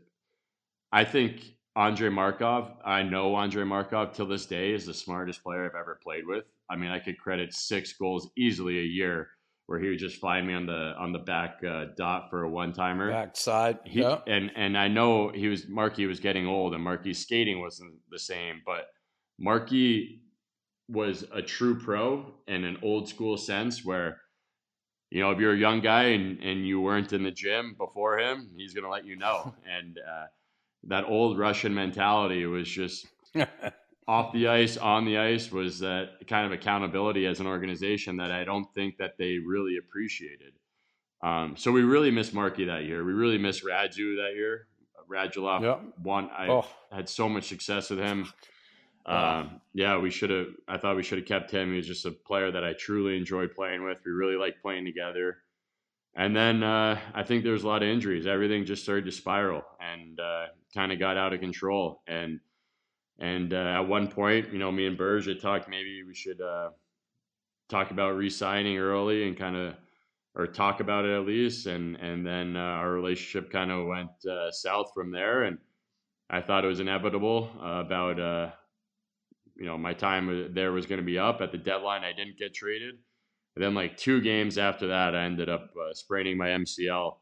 I think Andrei Markov, I know Andrei Markov till this day is the smartest player I've ever played with. I mean, I could credit six goals easily a year where he would just find me on the on the back uh, dot for a one timer. Backside. He, yeah. And and I know he was Marky was getting old and Marky's skating wasn't the same, but Marky was a true pro in an old school sense where you know if you're a young guy and, and you weren't in the gym before him, he's gonna let you know. and uh, that old Russian mentality was just off the ice, on the ice was that kind of accountability as an organization that I don't think that they really appreciated. Um, so we really missed Marky that year. We really missed Radu that year. Radulov Yep. won. I Oh. had so much success with him. Um, yeah, we should have. I thought we should have kept him. He was just a player that I truly enjoyed playing with. We really liked playing together. And then uh, I think there was a lot of injuries. Everything just started to spiral and uh, kind of got out of control. And and uh, at one point, you know, me and Burge had talked maybe we should uh, talk about re-signing early and kind of or talk about it at least. And and then uh, our relationship kind of went uh, south from there. And I thought it was inevitable uh, about uh, you know my time there was going to be up at the deadline. I didn't get traded. And then like two games after that, I ended up spraining my MCL.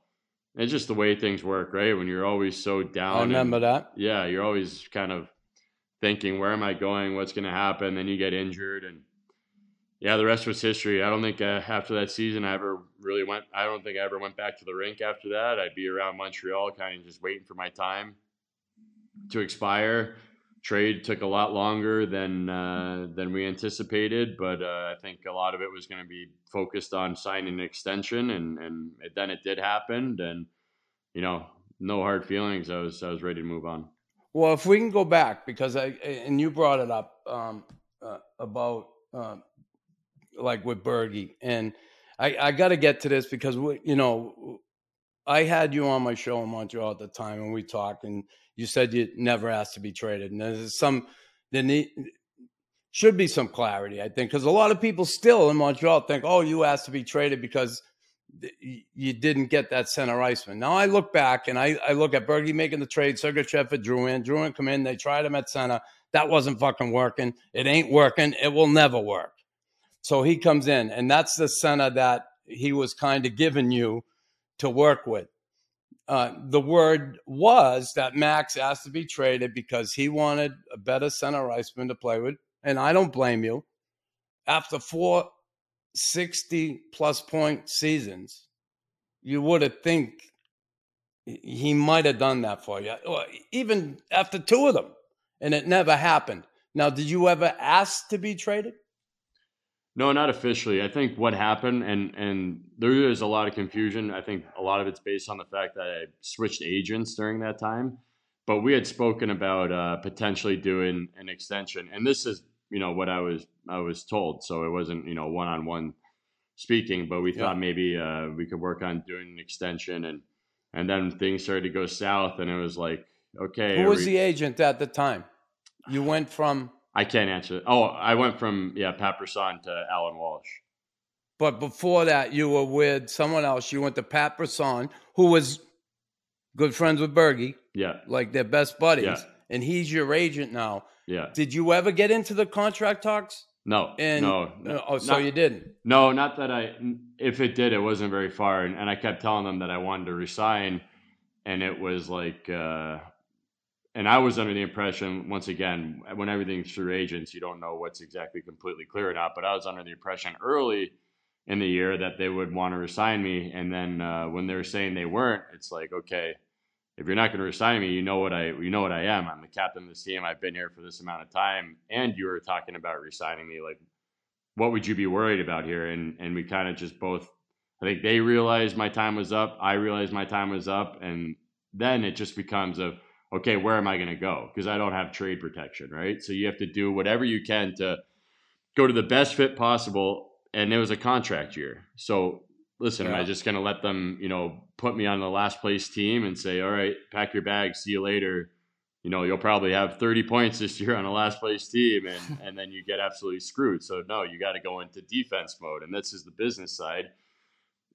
It's just the way things work, right? When you're always so down. I remember and- that. yeah, you're always kind of thinking, where am I going? What's going to happen? Then you get injured, and yeah, the rest was history. I don't think uh, after that season I ever really went. I don't think I ever went back to the rink after that. I'd be around Montreal, kind of just waiting for my time to expire. Trade took a lot longer than uh, than we anticipated, but uh, I think a lot of it was going to be focused on signing an extension, and and then it did happen, and you know, no hard feelings. I was I was ready to move on. Well, if we can go back, because I and you brought it up um, uh, about uh, like with Bergie, and I, I got to get to this because we, you know, I had you on my show in Montreal at the time, and we talked, and you said you never asked to be traded, and there's some there need, should be some clarity, I think, because a lot of people still in Montreal think, oh, you asked to be traded because you didn't get that center iceman. Now I look back and I, I look at Bergie making the trade, Sergachev for Drouin. Drouin come in, they tried him at center. That wasn't fucking working. It ain't working. It will never work. So he comes in, and that's the center that he was kind of giving you to work with. Uh, the word was that Max asked to be traded because he wanted a better center iceman to play with. And I don't blame you. After four 60 plus point seasons, you would have think he might have done that for you, or even after two of them, and it never happened. Now, did you ever ask to be traded? No, not officially. I think what happened, and and there is a lot of confusion. I think a lot of it's based on the fact that I switched agents during that time. But we had spoken about uh, potentially doing an extension, and this is you know what I was I was told. So it wasn't you know one on one speaking, but we Yeah. thought maybe uh, we could work on doing an extension, and and then things started to go south, and it was like okay, Who was we- the agent at the time? You went from, I can't answer. Oh, I went from yeah Pat Brisson to Allan Walsh. but before that, you were with someone else. You went to Pat Brisson, who was good friends with Bergie, Yeah, like they're best buddies, Yeah. and he's your agent now. yeah. Did you ever get into the contract talks? No, And no, no. oh, so not- you didn't. No, not that I. If it did, it wasn't very far, and, and I kept telling them that I wanted to resign, and it was like, uh, and I was under the impression, once again, when everything's through agents, you don't know what's exactly completely clear or not. But I was under the impression early in the year that they would want to resign me, and then uh, when they were saying they weren't, it's like, okay, if you're not going to resign me, you know what I, you know what I am. I'm the captain of this team. I've been here for this amount of time, and you were talking about resigning me, like what would you be worried about here? And and we kind of just both, I think they realized my time was up. I realized my time was up, and then it just becomes a okay, where am I going to go? Because I don't have trade protection, right? So you have to do whatever you can to go to the best fit possible. And it was a contract year, so listen, am I Yeah. just going to let them, you know, put me on the last place team and say, all right, pack your bags, see you later? you know, you'll probably have 30 points this year on a last place team and, and then you get absolutely screwed. So no, you got to go into defense mode. And this is the business side.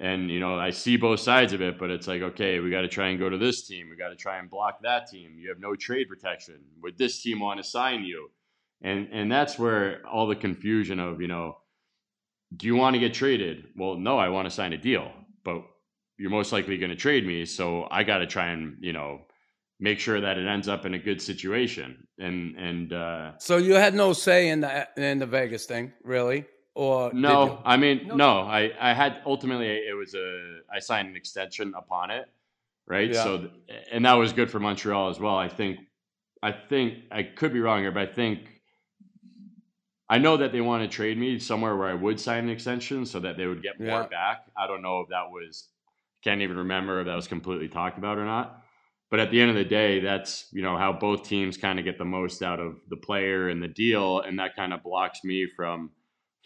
And, you know, I see both sides of it, but it's like, okay, we got to try and go to this team. We got to try and block that team. You have no trade protection. Would this team want to sign you? And, and that's where all the confusion of, you know, do you want to get traded? Well, no, I want to sign a deal, but you're most likely going to trade me. So I got to try and, you know, make sure that it ends up in a good situation. And and uh, So you had no say in the in the Vegas thing, really, or no. I mean No. no, I I had ultimately it was a I signed an extension upon it, right? Yeah. So th- and that was good for Montreal as well. I think I think I could be wrong here, but I think I know that they want to trade me somewhere where I would sign an extension so that they would get more Yeah. back. I don't know if that was can't even remember if that was completely talked about or not. But at the end of the day, that's you know how both teams kind of get the most out of the player and the deal, and that kind of blocks me from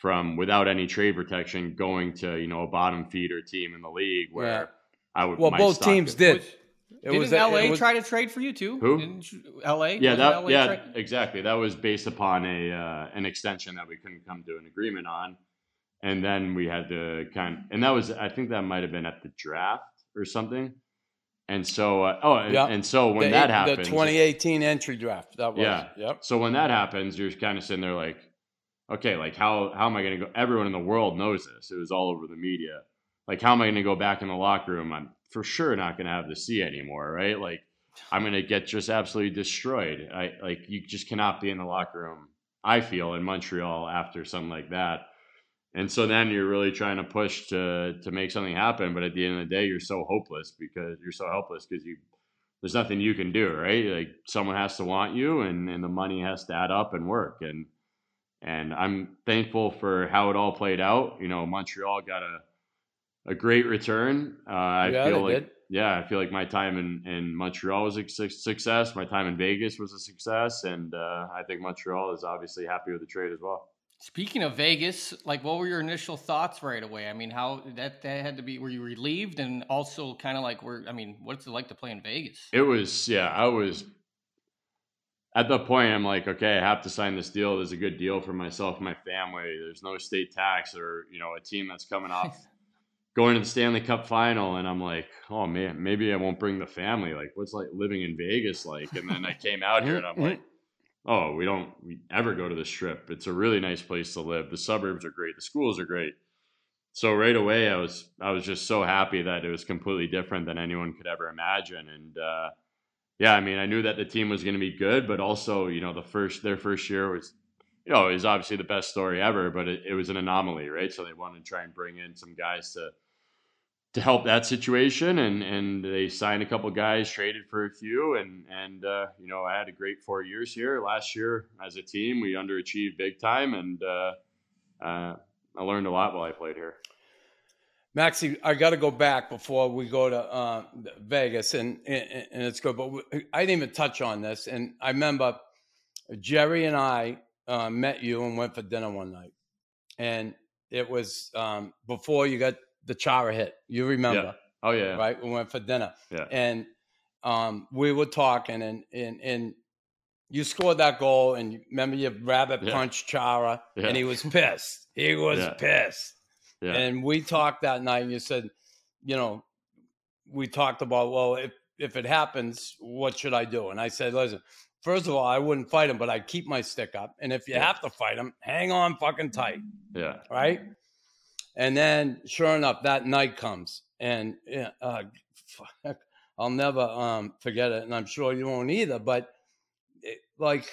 from without any trade protection going to you know a bottom feeder team in the league where Yeah. I would. Well, both teams is- did. Was- It Didn't was LA it was- try to trade for you too? Who? Didn't you- LA? Yeah, that LA yeah, try- exactly. That was based upon a uh, an extension that we couldn't come to an agreement on, and then we had to kind. and that was I think that might have been at the draft or something. And so, uh, oh, and, Yeah. and so when the, that the happens, 2018 entry draft. That was. Yeah. Yep. so when that happens, you're kind of sitting there like, okay, like how how am I going to go? Everyone in the world knows this. It was all over the media. Like, how am I going to go back in the locker room? I'm for sure not going to have the C anymore, right? Like, I'm going to get just absolutely destroyed. I like you just cannot be in the locker room. I feel in Montreal after something like that. And so then you're really trying to push to to make something happen, but at the end of the day, you're so hopeless because you're so helpless because you there's nothing you can do, right? Like someone has to want you, and and the money has to add up and work. And and I'm thankful for how it all played out. You know, Montreal got a a great return. Uh, I Yeah, feel like did. yeah, I feel like my time in, in Montreal was a suc- success. My time in Vegas was a success, and uh, I think Montreal is obviously happy with the trade as well. Speaking of Vegas, like what were your initial thoughts right away? I mean, how that that had to be were you relieved and also kind of like were I mean, what's it like to play in Vegas? It was yeah, I was at the point I'm like, okay, I have to sign this deal. There's a good deal for myself my family. There's no state tax or, you know, a team that's coming off going to the Stanley Cup final and I'm like, oh man, maybe I won't bring the family. Like what's like living in Vegas like? And then I came out here and I'm like, oh, we don't we ever go to the strip. It's a really nice place to live. The suburbs are great. The schools are great. So right away I was I was just so happy that it was completely different than anyone could ever imagine. And uh yeah, I mean, I knew that the team was going to be good, but also, you know, the first their first year was, you know, is obviously the best story ever, but it, it was an anomaly, right? So they wanted to try and bring in some guys to to help that situation, and and they signed a couple guys, traded for a few, and and uh, you know, I had a great four years here. Last year, as a team, we underachieved big time, and uh, uh, I learned a lot while I played here. Maxie, I got to go back before we go to uh, Vegas, and, and and it's good. But we, I didn't even touch on this, and I remember Jerry and I uh, met you and went for dinner one night, and it was um, before you got the Chara hit. You remember, Yeah. Oh yeah, right? We went for dinner, yeah, and um, we were talking, and and and you scored that goal, and remember you rabbit Yeah. punched Chara, Yeah. and he was pissed. He was pissed. Yeah, And we talked that night, and you said, you know, we talked about, well, if if it happens, what should I do? And I said, listen, first of all, I wouldn't fight him, but I'd keep my stick up. And if you Yeah. have to fight him, hang on fucking tight, yeah, right? And then, sure enough, that night comes, and uh, fuck, I'll never um, forget it, and I'm sure you won't either. But it, like,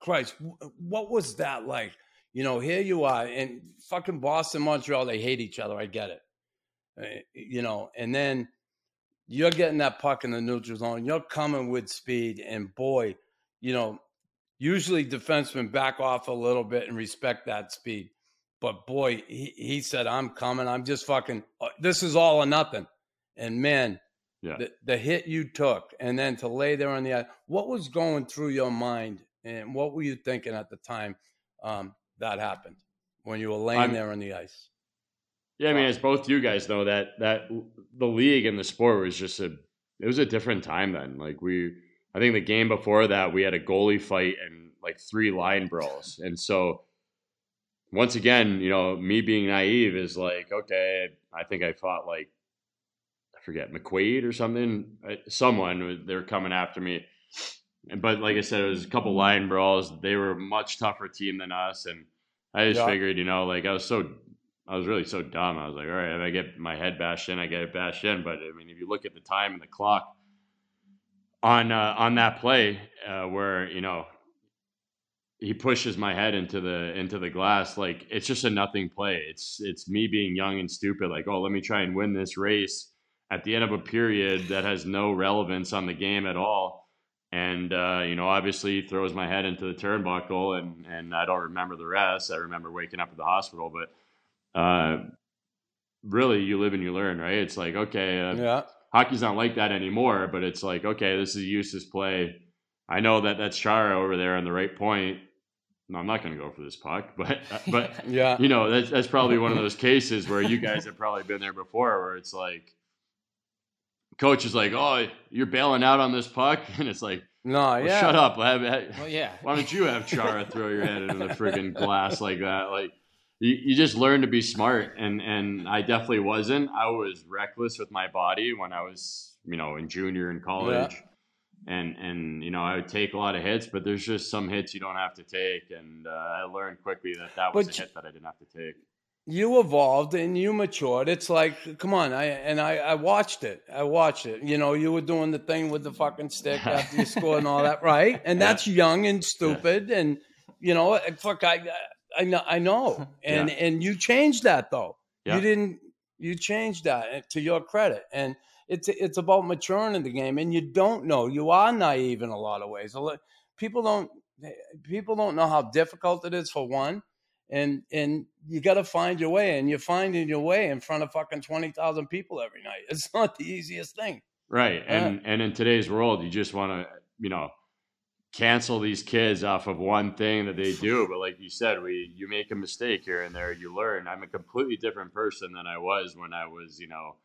Christ, wh- what was that like? You know, here you are in fucking Boston, Montreal. They hate each other. I get it. Uh, You know, and then you're getting that puck in the neutral zone. You're coming with speed, and boy, you know, usually defensemen back off a little bit and respect that speed. But boy, he, he said, "I'm coming. I'm just fucking. uh, This is all or nothing." And man, yeah. the, the hit you took, and then to lay there on the ice. What was going through your mind, and what were you thinking at the time um, that happened when you were laying I'm- there on the ice? Yeah, I mean, as both you guys know, that that the league and the sport was just a it was a different time then. Like we, I think the game before that we had a goalie fight and like three line brawls, and so once again, you know, me being naive is like, okay, I think I fought like I forget McQuaid or something, uh, someone uh, they're coming after me. But like I said, it was a couple line brawls. They were a much tougher team than us, and I just Yeah. figured, you know, like I was so I was really so dumb. I was like, all right, if I get my head bashed in, I get it bashed in. But I mean, if you look at the time and the clock on uh, on that play, uh, where you know he pushes my head into the into the glass, like it's just a nothing play. It's it's me being young and stupid. Like, oh, let me try and win this race at the end of a period that has no relevance on the game at all. And uh, you know, obviously throws my head into the turnbuckle, and and I don't remember the rest. I remember waking up at the hospital, but uh, really, you live and you learn, right? It's like okay, uh, Yeah. hockey's not like that anymore, but it's like okay, this is a useless play. I know that that's Chara over there on the right point. No, I'm not going to go for this puck, but but Yeah. you know that's that's probably one of those cases where you guys have probably been there before, where it's like coach is like, "Oh, you're bailing out on this puck," and it's like, No, well, yeah. "Shut up! Have, have- Well, yeah. why don't you have Chara throw your head into the friggin' glass like that?" Like you, you just learn to be smart, and and I definitely wasn't. I was reckless with my body when I was, you know, in junior in college. And and you know I would take a lot of hits, but there's just some hits you don't have to take, and uh, I learned quickly that that was But a hit that I didn't have to take. You evolved and you matured. It's like, come on, I and I, I watched it. I watched it. You know, you were doing the thing with the fucking stick after you scored and all that, right? And Yeah. that's young and stupid, and you know, fuck, I, I know, I know, and and you changed that though. Yeah. You didn't. You changed that uh, to your credit, and it's it's about maturing in the game, and you don't know. You are naive in a lot of ways. People don't people don't know how difficult it is for one and and you got to find your way and you're finding your way in front of fucking 20,000 people every night it's not the easiest thing Right. Uh, and and in today's world, you just want to, you know, cancel these kids off of one thing that they do. But like you said, we you make a mistake here and there, you learn. I'm a completely different person than I was when I was, you know,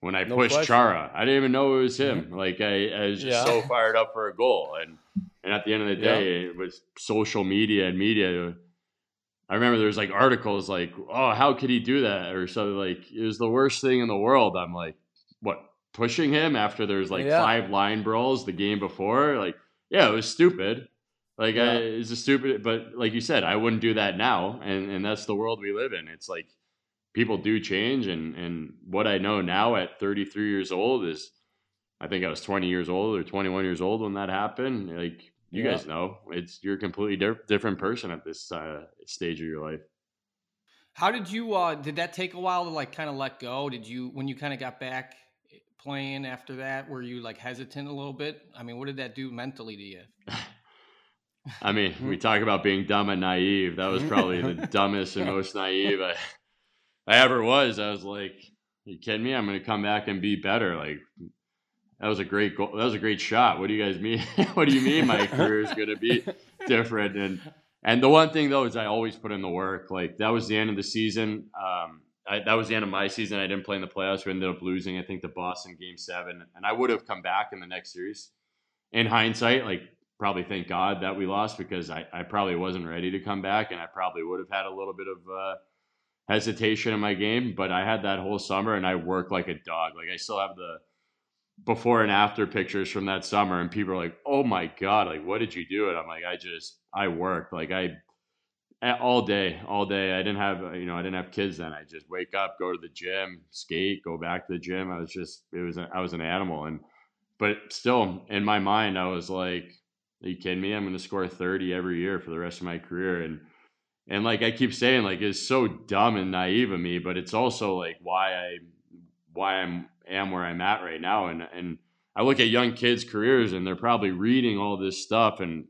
when I No pushed question. Chara. I didn't even know it was him. Mm-hmm. Like I, I was just Yeah. so fired up for a goal. And and at the end of the Yeah. day, it was social media and media. I remember there was like articles like, "Oh, how could he do that?" or something like it was the worst thing in the world. I'm like, what pushing him after there's like Yeah. five line brawls the game before? Like, yeah, it was stupid. Like, Yeah. I, it's a stupid, but like you said, I wouldn't do that now, and and that's the world we live in. It's like people do change, and and what I know now at 33 years old is, I think I was 20 years old or 21 years old when that happened. Like you Yeah. guys know, it's you're a completely di- different person at this uh, stage of your life. How did you? uh Did that take a while to like kind of let go? Did you when you kind of got back eh, playing after that? Were you like hesitant a little bit? I mean, what did that do mentally to you? I mean, we talk about being dumb and naive. That was probably the dumbest and most naive I, I ever was. I was like, "You kidding me? I'm going to come back and be better." Like that was a great goal. That was a great shot. What do you guys mean? what do you mean my career is going to be different? And and the one thing though is I always put in the work. Like that was the end of the season. Um, I, that was the end of my season. I didn't play in the playoffs. We ended up losing. I think the Boston game seven, and I would have come back in the next series. In hindsight, like probably thank God that we lost because I, I probably wasn't ready to come back and I probably would have had a little bit of uh, hesitation in my game. But I had that whole summer and I worked like a dog. Like I still have the before and after pictures from that summer and people are like, oh my God, like what did you do? And I'm like, I just, I worked. Like I, all day, all day. I didn't have, you know, I didn't have kids then. I just wake up, go to the gym, skate, go back to the gym. I was just, it was, I was an animal. And, but still in my mind, I was like, are you kidding me? I'm going to score 30 every year for the rest of my career. And, and like I keep saying, like it's so dumb and naive of me, but it's also like why I, why I'm am where I'm at right now. And, and I look at young kids' careers and they're probably reading all this stuff and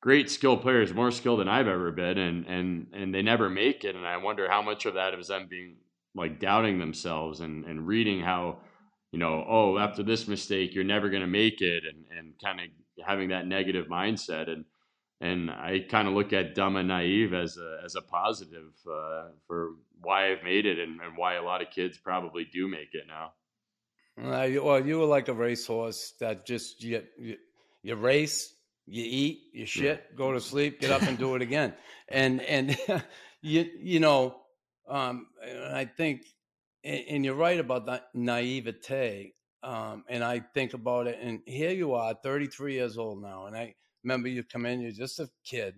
great skill players, more skill than I've ever been. And, and, and they never make it. And I wonder how much of that is them being like doubting themselves and, and reading how, you know, oh, after this mistake, you're never to make it, and and kind of having that negative mindset, and and I kind of look at dumb and naive as a as a positive uh, for why I've made it, and, and why a lot of kids probably do make it now. Uh, well, you were like a racehorse that just you, you, you race, you eat, you shit, go to sleep, get up and do it again, and and you you know, um, and I think, and and you're right about that naivete, um, and I think about it, and here you are, 33 years old now, and I remember you come in, you're just a kid.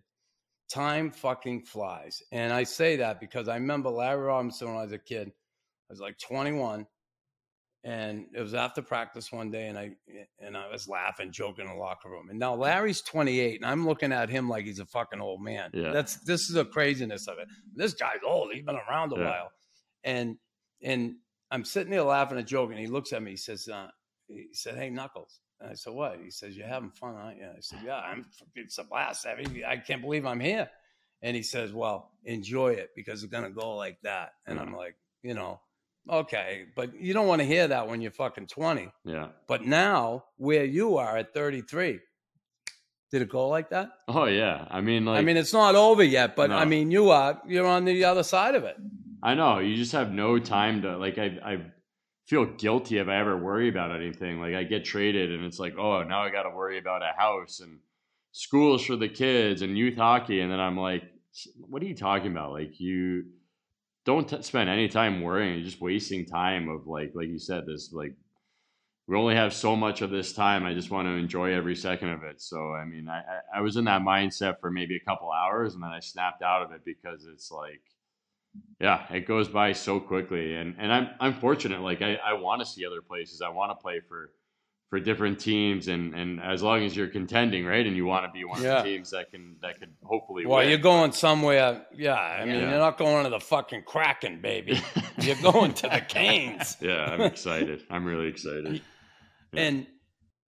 Time fucking flies, and I say that because I remember Larry Robinson when I was a kid. I was like 21 and it was after practice one day and i and i was laughing joking in the locker room and now larry's 28 and i'm looking at him like he's a fucking old man Yeah. that's this is the craziness of it this guy's old he's been around a Yeah. while and and i'm sitting there laughing and joking and he looks at me he says uh, he said hey knuckles And I said, "What?" He says, "You're having fun, aren't you?" I said, "Yeah, I'm. It's a blast. I mean, I can't believe I'm here." And he says, "Well, enjoy it because it's gonna go like that." And I'm like, you know, okay, but you don't want to hear that when you're fucking 20. Yeah. But now, where you are at 33, did it go like that? Oh yeah. I mean, like I mean, it's not over yet, but No. I mean, you are. You're on the other side of it. I know you just have no time to like. I I feel guilty if I ever worry about anything. Like I get traded, and it's like, oh, now I got to worry about a house and schools for the kids and youth hockey, and then I'm like, what are you talking about? Like you don't t- spend any time worrying. You're just wasting time of like, like you said, this like we only have so much of this time. I just want to enjoy every second of it. So I mean, I I, was in that mindset for maybe a couple hours, and then I snapped out of it because it's like yeah, it goes by so quickly, and and I'm I'm fortunate. Like I, I want to see other places. I want to play for for different teams, and and as long as you're contending, right, and you want to be one Yeah. of the teams that can that could hopefully Well, win. you're going somewhere. Yeah, I mean, Yeah. you're not going to the fucking Kraken, baby. you're going to the Canes. yeah, I'm excited. I'm really excited. Yeah. And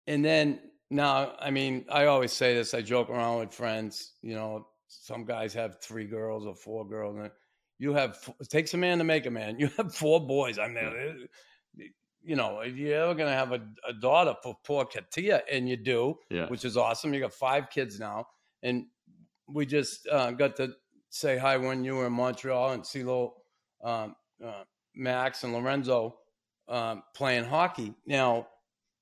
and then now, I mean, I always say this. I joke around with friends. You know, some guys have three girls or four girls, and you have it takes a man to make a man. You have four boys. I mean, you know, if you're ever gonna have a, a daughter for poor Katia, and you do, Yeah, which is awesome. You got five kids now, and we just uh, got to say hi when you were in Montreal and see little um, uh, Max and Lorenzo um, playing hockey now.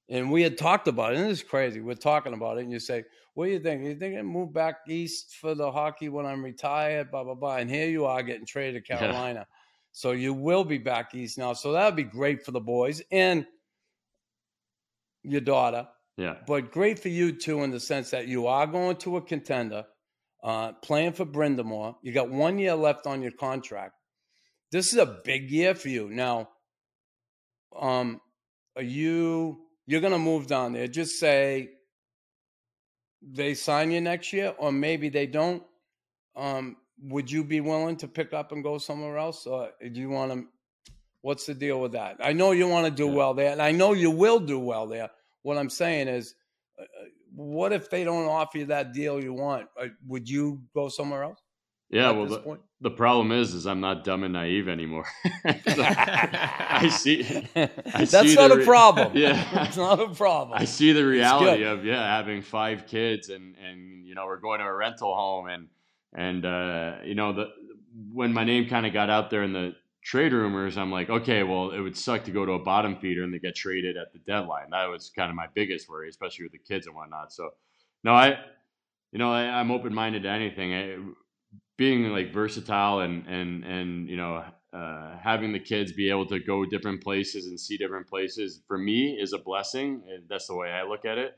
And we had talked about it, and this is crazy. We're talking about it, and you say, "What do you think? You think I move back east for the hockey when I'm retired?" Blah blah blah. And here you are getting traded to Yeah. So you will be back east now. So that would be great for the boys and your daughter yeah, but great for you too in the sense that you are going to a contender, uh, playing for Brind'Amour. You got one year left on your contract. This is a big year for you. Now, um, are you you're gonna move down there? Just say they sign you next year, or maybe they don't. Um, would you be willing to pick up and go somewhere else, or do you want to? What's the deal with that? I know you want to do Yeah. well there, and I know you will do well there. What I'm saying is, uh, uh, what if they don't offer you that deal you want? Uh, would you go somewhere else? yeah. Well, the, the problem is, is I'm not dumb and naive anymore. I see. That's see not a problem. Yeah. it's not a problem. I see the reality of yeah having five kids and and you know we're going to a rental home and and uh, you know the when my name kind of got out there in the trade rumors, I'm like okay, well it would suck to go to a bottom feeder and they get traded at the deadline. That was kind of my biggest worry, especially with the kids and whatnot. So no, I you know I, I'm open minded to anything. I, being like versatile and and and you know uh, having the kids be able to go different places and see different places for me is a blessing. That's the way I look at it.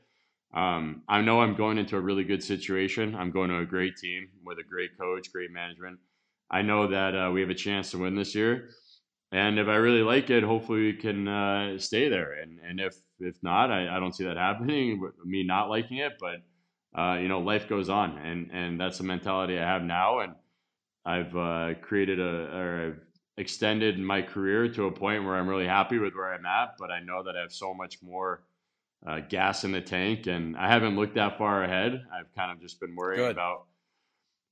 Um, I know I'm going into a really good situation. I'm going to a great team with a great coach, great management. I know that uh, we have a chance to win this year, and if I really like it, hopefully we can uh, stay there. And and if if not, I, I don't see that happening. Me not liking it, but uh, you know, life goes on, and and that's the mentality I have now. And I've uh, created a or I've extended my career to a point where I'm really happy with where I'm at. But I know that I have so much more uh, gas in the tank, and I haven't looked that far ahead. I've kind of just been worrying Good. about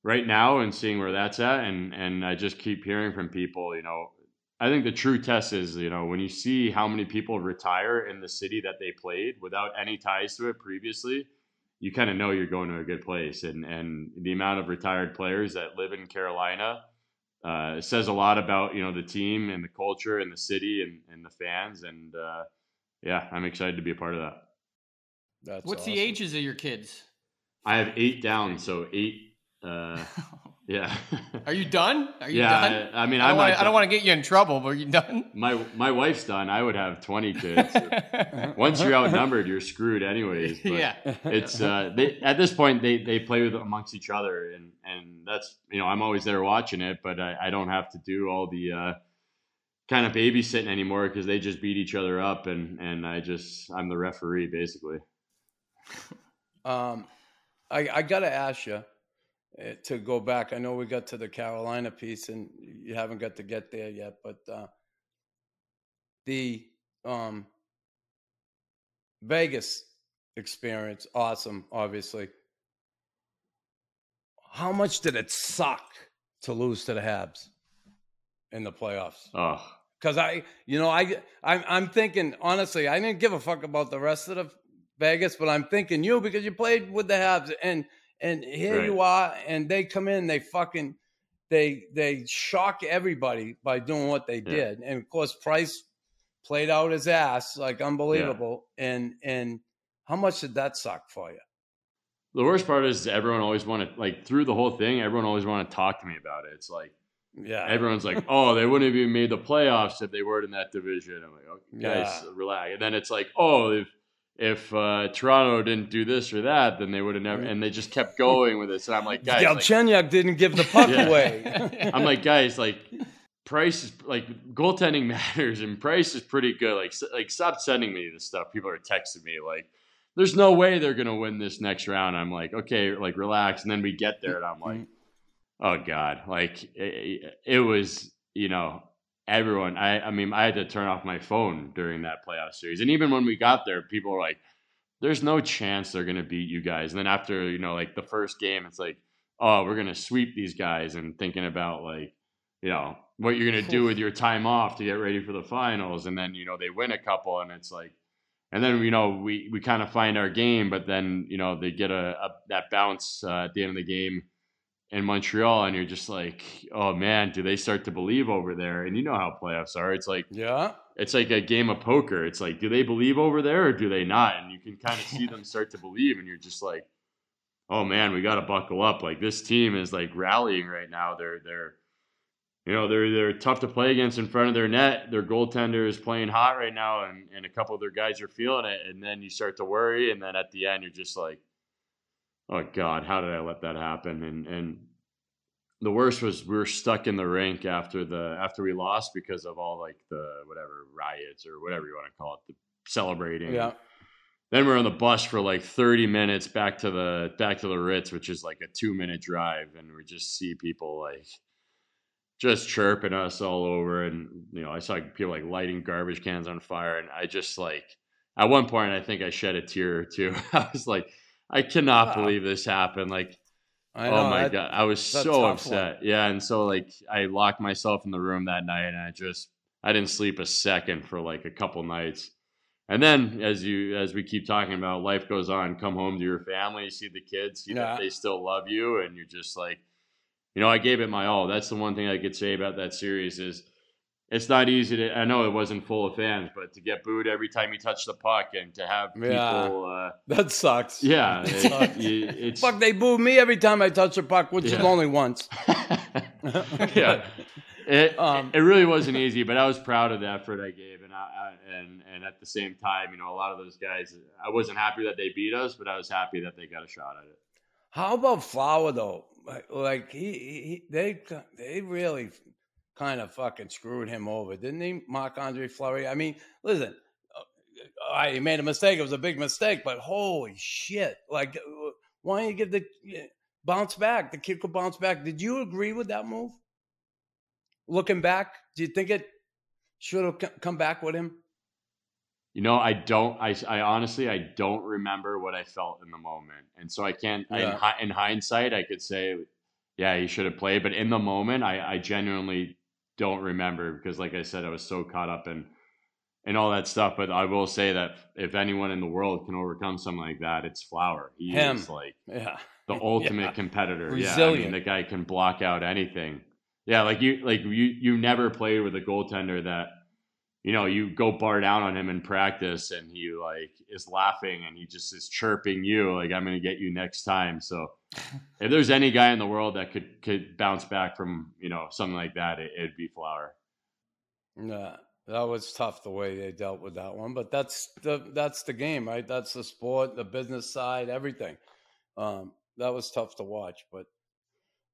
right now and seeing where that's at, and and I just keep hearing from people, you know. I think the true test is, you know, when you see how many people retire in the city that they played without any ties to it previously, you kind of know you're going to a good place. And and the amount of retired players that live in Carolina uh, says a lot about you know the team and the culture and the city and, and the fans. And uh, yeah, I'm excited to be a part of that. That's What's awesome. the ages of your kids? I have eight down, so eight. Uh, yeah. Are you done? Are you yeah. done? I, I mean, I I'm don't, wanna, I don't want to get you in trouble, but are you done? My my wife's done. I would have 20 kids. Once you're outnumbered, you're screwed anyways. But yeah. it's uh they at this point they they play with amongst each other and and that's you know i'm always there watching it but i, I don't have to do all the uh kind of babysitting anymore because they just beat each other up and and i just i'm the referee basically Um, I, I got to ask you uh, to go back. I know we got to the Carolina piece, and you haven't got to get there yet. But uh, the um, Vegas experience. Awesome, obviously. How much did it suck to lose to the Habs in the playoffs? Oh, Because I, you know, I, I'm, I'm thinking honestly, I didn't give a fuck about the rest of the Vegas, but I'm thinking you because you played with the Habs, and and here Right. you are, and they come in, they fucking, they they shock everybody by doing what they Yeah. did, and of course Price played out his ass like unbelievable, and and how much did that suck for you? the worst part is everyone always wanted like through the whole thing. Everyone always wanted to talk to me about it. It's like Yeah, everyone's like, "Oh, they wouldn't have even made the playoffs if they weren't in that division." I'm like, "Okay, guys, Yeah. relax." And then it's like, "Oh, if if uh, Toronto didn't do this or that, then they would have never." And they just kept going with this. And I'm like, "Guys, like, didn't give the puck Yeah. away. I'm like, guys, like Price is like goaltending matters, and Price is pretty good. Like, s- like stop sending me this stuff. People are texting me like, "There's no way they're gonna win this next round." I'm like, okay, like relax. And then we get there, and I'm like, oh god, like it, it was, you know, everyone. I, I mean, I had to turn off my phone during that playoff series, and even when we got there, people were like, "There's no chance they're gonna beat you guys." And then after, you know, like the first game, it's like, oh, we're gonna sweep these guys, and thinking about like you know what you're going to do with your time off to get ready for the finals and then you know they win a couple and it's like and then you know we we kind of find our game but then you know they get a, a that bounce uh, at the end of the game in Montreal and you're just like oh man do they start to believe over there? And you know how playoffs are. It's like yeah, it's like a game of poker. It's like do they believe over there or do they not? And you can kind of see them start to believe and you're just like oh man we got to buckle up. Like this team is like rallying right now. They're they're you know they're they're tough to play against in front of their net. Their goaltender is playing hot right now, and, and a couple of their guys are feeling it. And then you start to worry, and then at the end you're just like, oh god, how did I let that happen? And and the worst was we were stuck in the rink after the after we lost because of all like the whatever riots or whatever you want to call it, the celebrating. yeah. Then we're on the bus for like 30 minutes back to the back to the Ritz, which is like a two minute drive, and we just see people like just chirping us all over, and you know I saw people like lighting garbage cans on fire, and I just like at one point I think I shed a tear or two. I was like, I cannot Wow. believe this happened. Like, I oh my that- god, I was so tough one. upset. Yeah, and so like I locked myself in the room that night, and I just I didn't sleep a second for like a couple nights. And then, as you as we keep talking about, life goes on. Come home to your family, see the kids, see Yeah. that they still love you, and you're just like, you know, I gave it my all. That's the one thing I could say about that series is it's not easy to. I know it wasn't full of fans, but to get booed every time you touch the puck and to have people, Yeah. uh, That sucks. yeah, That it- sucks. you- it's Fuck, they boo me every time I touch the puck, which is only once. yeah. It, Um, it really wasn't easy, but I was proud of the effort I gave, and I, I and and at the same time, you know, a lot of those guys, I wasn't happy that they beat us, but I was happy that they got a shot at it. How about Flower though? Like, like he, he, they, they really kind of fucking screwed him over, didn't he, Marc Andre Fleury? I mean, listen, uh, I he made a mistake. It was a big mistake, but holy shit! Like, uh, why don't you give the bounce back? The kid could bounce back. Did you agree with that move? Looking back, do you think it should have come back with him? You know, I don't. I, I honestly, I don't remember what I felt in the moment, and so I can't. I, in, Yeah. hi- in hindsight, I could say, yeah, he should have played, but in the moment, I, I genuinely don't remember because, like I said, I was so caught up in and all that stuff. But I will say that if anyone in the world can overcome something like that, it's Flower. He Him. is like Yeah, the ultimate Yeah. competitor. Yeah, I mean, the guy can block out anything. Yeah, like you, like you, you never played with a goaltender that, you know, you go bar down on him in practice and he like is laughing and he just is chirping you like I'm gonna get you next time. So if there's any guy in the world that could could bounce back from you know something like that, it, it'd be Flower. Yeah, that was tough the way they dealt with that one, but that's the that's the game, right? That's the sport, the business side, everything. Um, that was tough to watch, but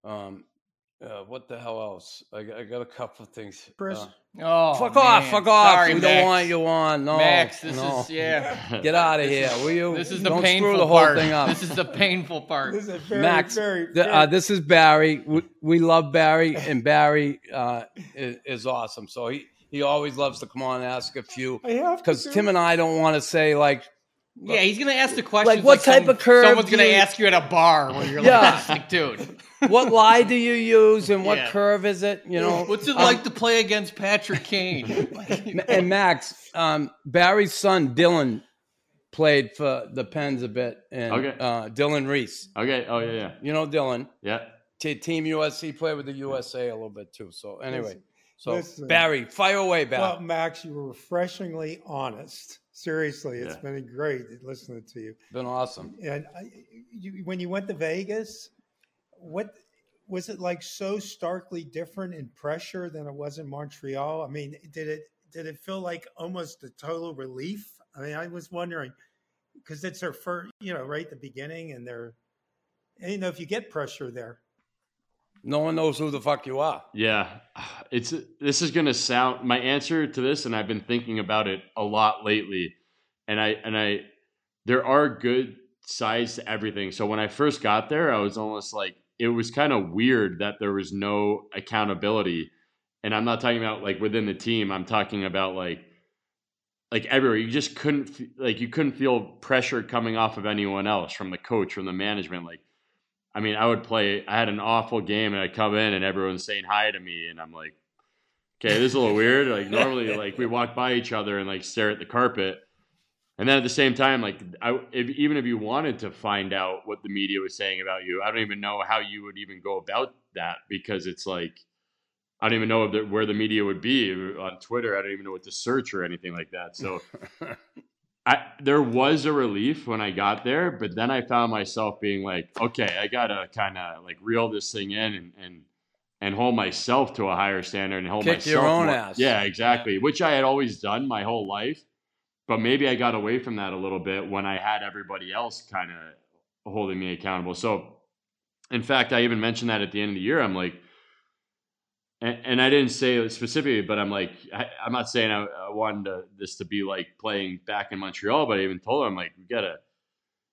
um, uh, what the hell else? I, got- I got a couple of things. Chris? Uh, Oh, fuck off, man. fuck off. Sorry, we Max. don't want you on. No, Max, this no. is yeah. Get out of This here, will you? This is the don't painful screw the whole part. thing up. This is the painful part. This is very, Max, very, th- very uh, this is Barry. We, we love Barry, and Barry uh, is, is awesome. So he, he always loves to come on and ask a few I because Tim and I don't want to say like Yeah, he's gonna ask the question. what type of curve Someone's do gonna you- ask you at a bar where you're Yeah. like, like, dude, what lie do you use and what Yeah. curve is it? You know, What's it Um, like to play against Patrick Kane? and Max, um, Barry's son Dylan played for the Pens a bit, and Okay. uh, Dylan Reese. Okay. Oh yeah, yeah, You know Dylan. yeah. T- Team USC played with the USA a little bit too. So anyway, so listen. Barry, fire away, Barry. Well, Max, you were refreshingly honest. Seriously, it's Yeah. been great listening to you. Been awesome. And I, you, when you went to Vegas, what was it like? So starkly different in pressure than it was in Montreal. I mean, did it did it feel like almost a total relief? I mean, I was wondering because it's their first, you know, right at the beginning, and they're, and, you know, if you get pressure there, No one knows who the fuck you are. Yeah, it's this is gonna sound my answer to this, and I've been thinking about it a lot lately, and I and I there are good sides to everything. So when I first got there, I was almost like it was kind of weird that there was no accountability, and I'm not talking about like within the team. I'm talking about like like everywhere. You just couldn't like you couldn't feel pressure coming off of anyone else from the coach, from the management, like. I mean, I would play. I had an awful game, and I'd come in, and everyone's saying hi to me, and I'm like, "Okay, this is a little weird." Like normally, like we walk by each other and like stare at the carpet, and then at the same time, like I, if, even if you wanted to find out what the media was saying about you, I don't even know how you would even go about that because it's like I don't even know the, where the media would be uh, on Twitter. I don't even know what to search or anything like that. So I there was a relief when I got there, but then I found myself being like, okay, I gotta kind of like reel this thing in and and and hold myself to a higher standard and hold Kick myself your own more- ass. Yeah, exactly. Which I had always done my whole life, but maybe I got away from that a little bit when I had everybody else kind of holding me accountable. So, in fact, I even mentioned that at the end of the year. I'm like, and, and I didn't say it specifically, but I'm like, I, I'm not saying I, I wanted to, this to be like playing back in Montreal, but I even told her, I'm like, we gotta,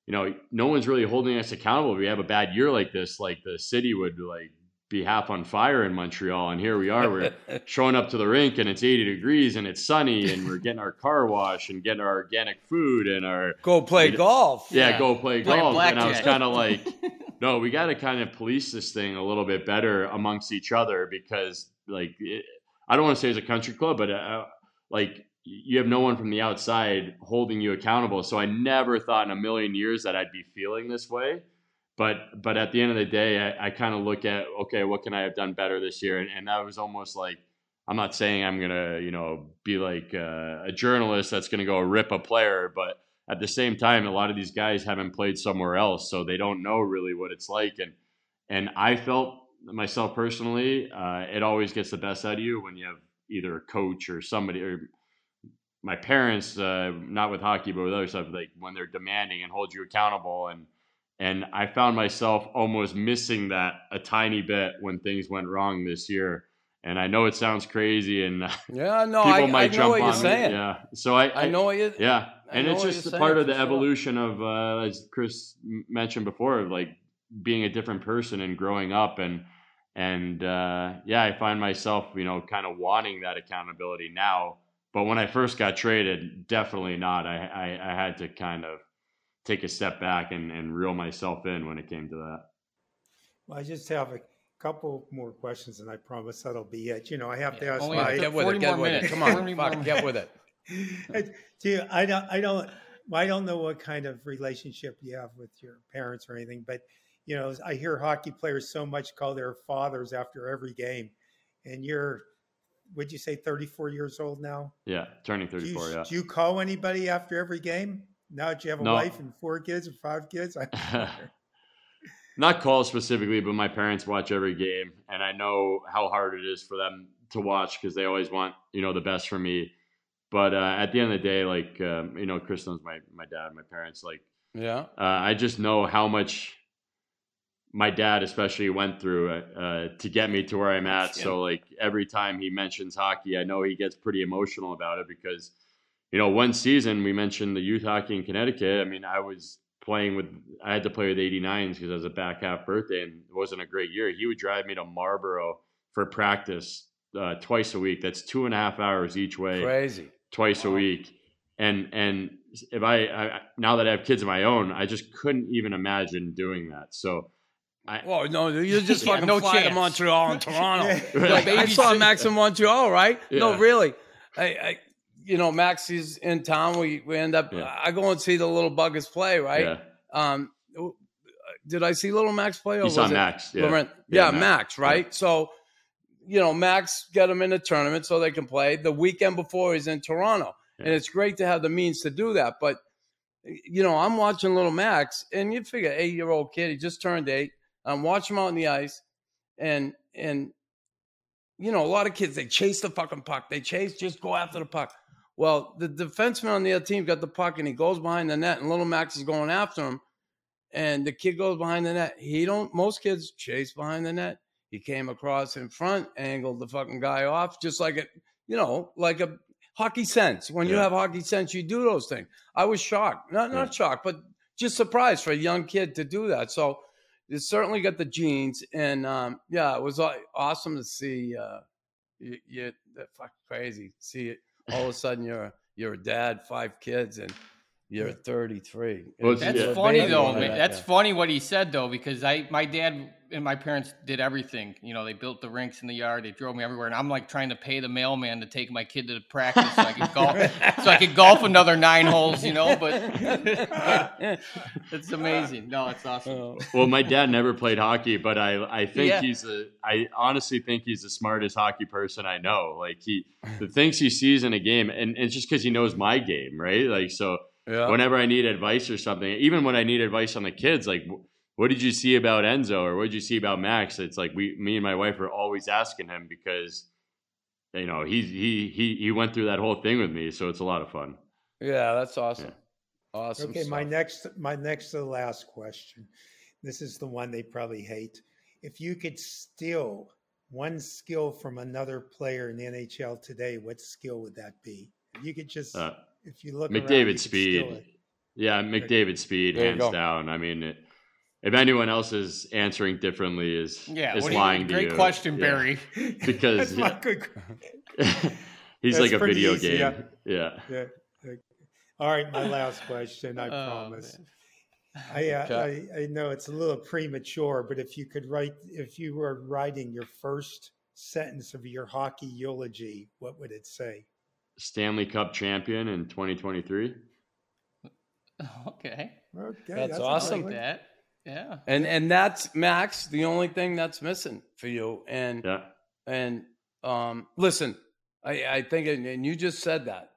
you know, no one's really holding us accountable. If we have a bad year like this, like the city would like be half on fire in Montreal, and here we are, we're showing up to the rink and it's 80 degrees and it's sunny, and we're getting our car wash and getting our organic food and our Go play We- golf. yeah, Yeah. go play Play golf. And I was kind of like, no, we got to kind of police this thing a little bit better amongst each other because, like, it, I don't want to say it's a country club, but uh, like you have no one from the outside holding you accountable. So I never thought in a million years that I'd be feeling this way. But but at the end of the day, I, I kind of look at okay, what can I have done better this year? And, and that was almost like I'm not saying I'm gonna you know be like uh, a journalist that's gonna go rip a player, but at the same time, a lot of these guys haven't played somewhere else, so they don't know really what it's like. And and I felt myself personally, uh, it always gets the best out of you when you have either a coach or somebody or my parents, uh, not with hockey, but with other stuff, like when they're demanding and hold you accountable. And and I found myself almost missing that a tiny bit when things went wrong this year. And I know it sounds crazy, and Yeah, no, people I, I might know jump what you're on me. saying. Yeah, so I, I know what you. yeah, and it's just a part of the for sure. evolution of, uh, as Chris mentioned before, of like being a different person and growing up, and and uh, yeah, I find myself, you know, kind of wanting that accountability now. But when I first got traded, definitely not. I I, I had to kind of take a step back and, and reel myself in when it came to that. Well, I just have a couple more questions, and I promise that'll be it. You know, I have to ask only my. Get with 40 it. Get more with it. minutes. Come on, fuck, get with it. Gee, I don't, I don't, I don't know what kind of relationship you have with your parents or anything, but you know, I hear hockey players so much call their fathers after every game, and you're, would you say, 34 years old now? Yeah, turning Do you, 34. Yeah. do you call anybody after every game? Now that you have a No. wife and four kids or five kids, I, not called specifically, but my parents watch every game, and I know how hard it is for them to watch because they always want you know the best for me. But uh, at the end of the day, like um, you know, Chris knows my my dad, my parents. Like Yeah. uh, I just know how much my dad, especially, went through uh, uh, to get me to where I'm at. So like every time he mentions hockey, I know he gets pretty emotional about it because you know one season we mentioned the youth hockey in Connecticut. I mean, I was playing with I had to play with 89s because I was a back half birthday and it wasn't a great year. He would drive me to Marlboro for practice uh, twice a week. That's two and a half hours each way Crazy. twice a week and and if I, I now that I have kids of my own, I just couldn't even imagine doing that. So I, well, no, you just Yeah, fucking no fly to chance. Montreal and Toronto. Yeah. Like, I saw Max in Montreal, right? No, really. I, I, you know, Max is in town. We we end up. Yeah. I go and see the little buggers play, right? yeah, Um, did I see little Max play? Or you saw Max. Yeah, Yeah, Yeah, Max. Max, right? So, you know, Max get him in the tournament so they can play. The weekend before he's in Toronto, and it's great to have the means to do that. But you know, I'm watching little Max, and you figure eight year old kid, he just turned eight. I'm watching him out on the ice, and and you know, a lot of kids they chase the fucking puck. They chase, just go after the puck. Well, the defenseman on the other team got the puck and he goes behind the net, and little Max is going after him. And the kid goes behind the net. He don't. Most kids chase behind the net. He came across in front, angled the fucking guy off, just like it. You know, like a hockey sense. When you have hockey sense, you do those things. I was shocked, not not shocked, but just surprised for a young kid to do that. So you certainly got the genes, and um, yeah, it was awesome to see. Uh, you, you that fuck crazy. See it all of a sudden you're you're a dad, five kids, and you're 33. Well, That's Yeah. funny though. man. that, That's yeah. funny what he said though, because I, my dad and my parents did everything. You know, they built the rinks in the yard. They drove me everywhere, and I'm like trying to pay the mailman to take my kid to the practice so I could golf. so I could golf another nine holes. You know, but it's amazing. No, it's awesome. Oh. well, my dad never played hockey, but I I think Yeah. he's a I honestly think he's the smartest hockey person I know. Like he the things he sees in a game, and, and it's just because he knows my game, right? Like so, yeah. whenever I need advice or something, even when I need advice on the kids, like what did you see about Enzo or what did you see about Max? It's like we, me and my wife are always asking him because you know he he he he went through that whole thing with me, so it's a lot of fun. yeah, that's awesome. Awesome. Okay, my next, my next to the last question. This is the one they probably hate. If you could steal one skill from another player in the NHL today, what skill would that be? If you could just, Uh, if you look, around, McDavid could speed. Yeah, McDavid speed, There hands go. down. I mean, it, if anyone else is answering differently, is Yeah, is what you- lying to great you. question, Yeah. Barry. Because, That's my yeah. good. He's That's like a video easy, game. yeah. Yeah. Yeah. All right, my last question. I Oh, promise. man. I, uh, Okay. I I know it's a little premature, but if you could write, if you were writing your first sentence of your hockey eulogy, what would it say? Stanley Cup champion in 2023. Okay, Okay, That's a awesome. good that. Yeah. And and that's Max, the only thing that's missing for you. And Yeah. and um, listen, I, I think, and and you just said that.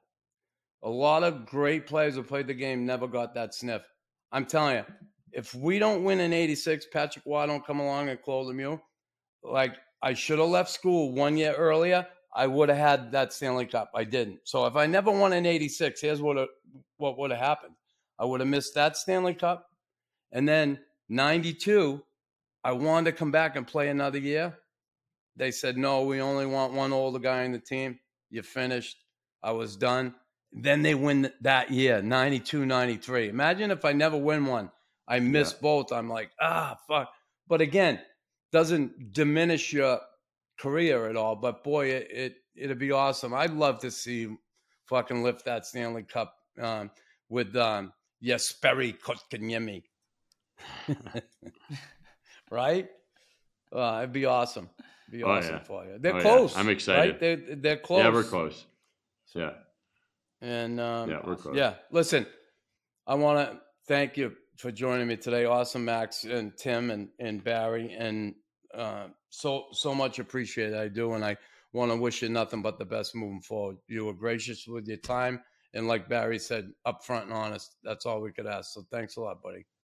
A lot of great players who played the game never got that sniff. I'm telling you, if we don't win in '86, Patrick Roy don't come along and close the mule. Like I should have left school one year earlier. I would have had that Stanley Cup. I didn't. So if I never won in '86, here's what what would have happened. I would have missed that Stanley Cup, and then '92, I wanted to come back and play another year. They said, no, we only want one older guy in the team. You finished. I was done. Then they win that year, 92, 93. Imagine if I never win one. I miss both. I'm like, ah, fuck. But again, doesn't diminish your career at all. But boy, it, it, it'd be awesome. I'd love to see fucking lift that Stanley Cup um, with um, Jesperi Kotkaniemi. right? Uh, it'd be awesome. Be Oh, awesome yeah. for you. They're Oh, yeah. close. I'm right? excited. They're, they're close. Yeah, we're close. Yeah. And um, Yeah, we're close. yeah, listen, I want to thank you for joining me today. Awesome, Max and Tim and, and Barry. And uh, so, so much appreciated. I do. And I want to wish you nothing but the best moving forward. You were gracious with your time. And like Barry said, upfront and honest. That's all we could ask. So thanks a lot, buddy.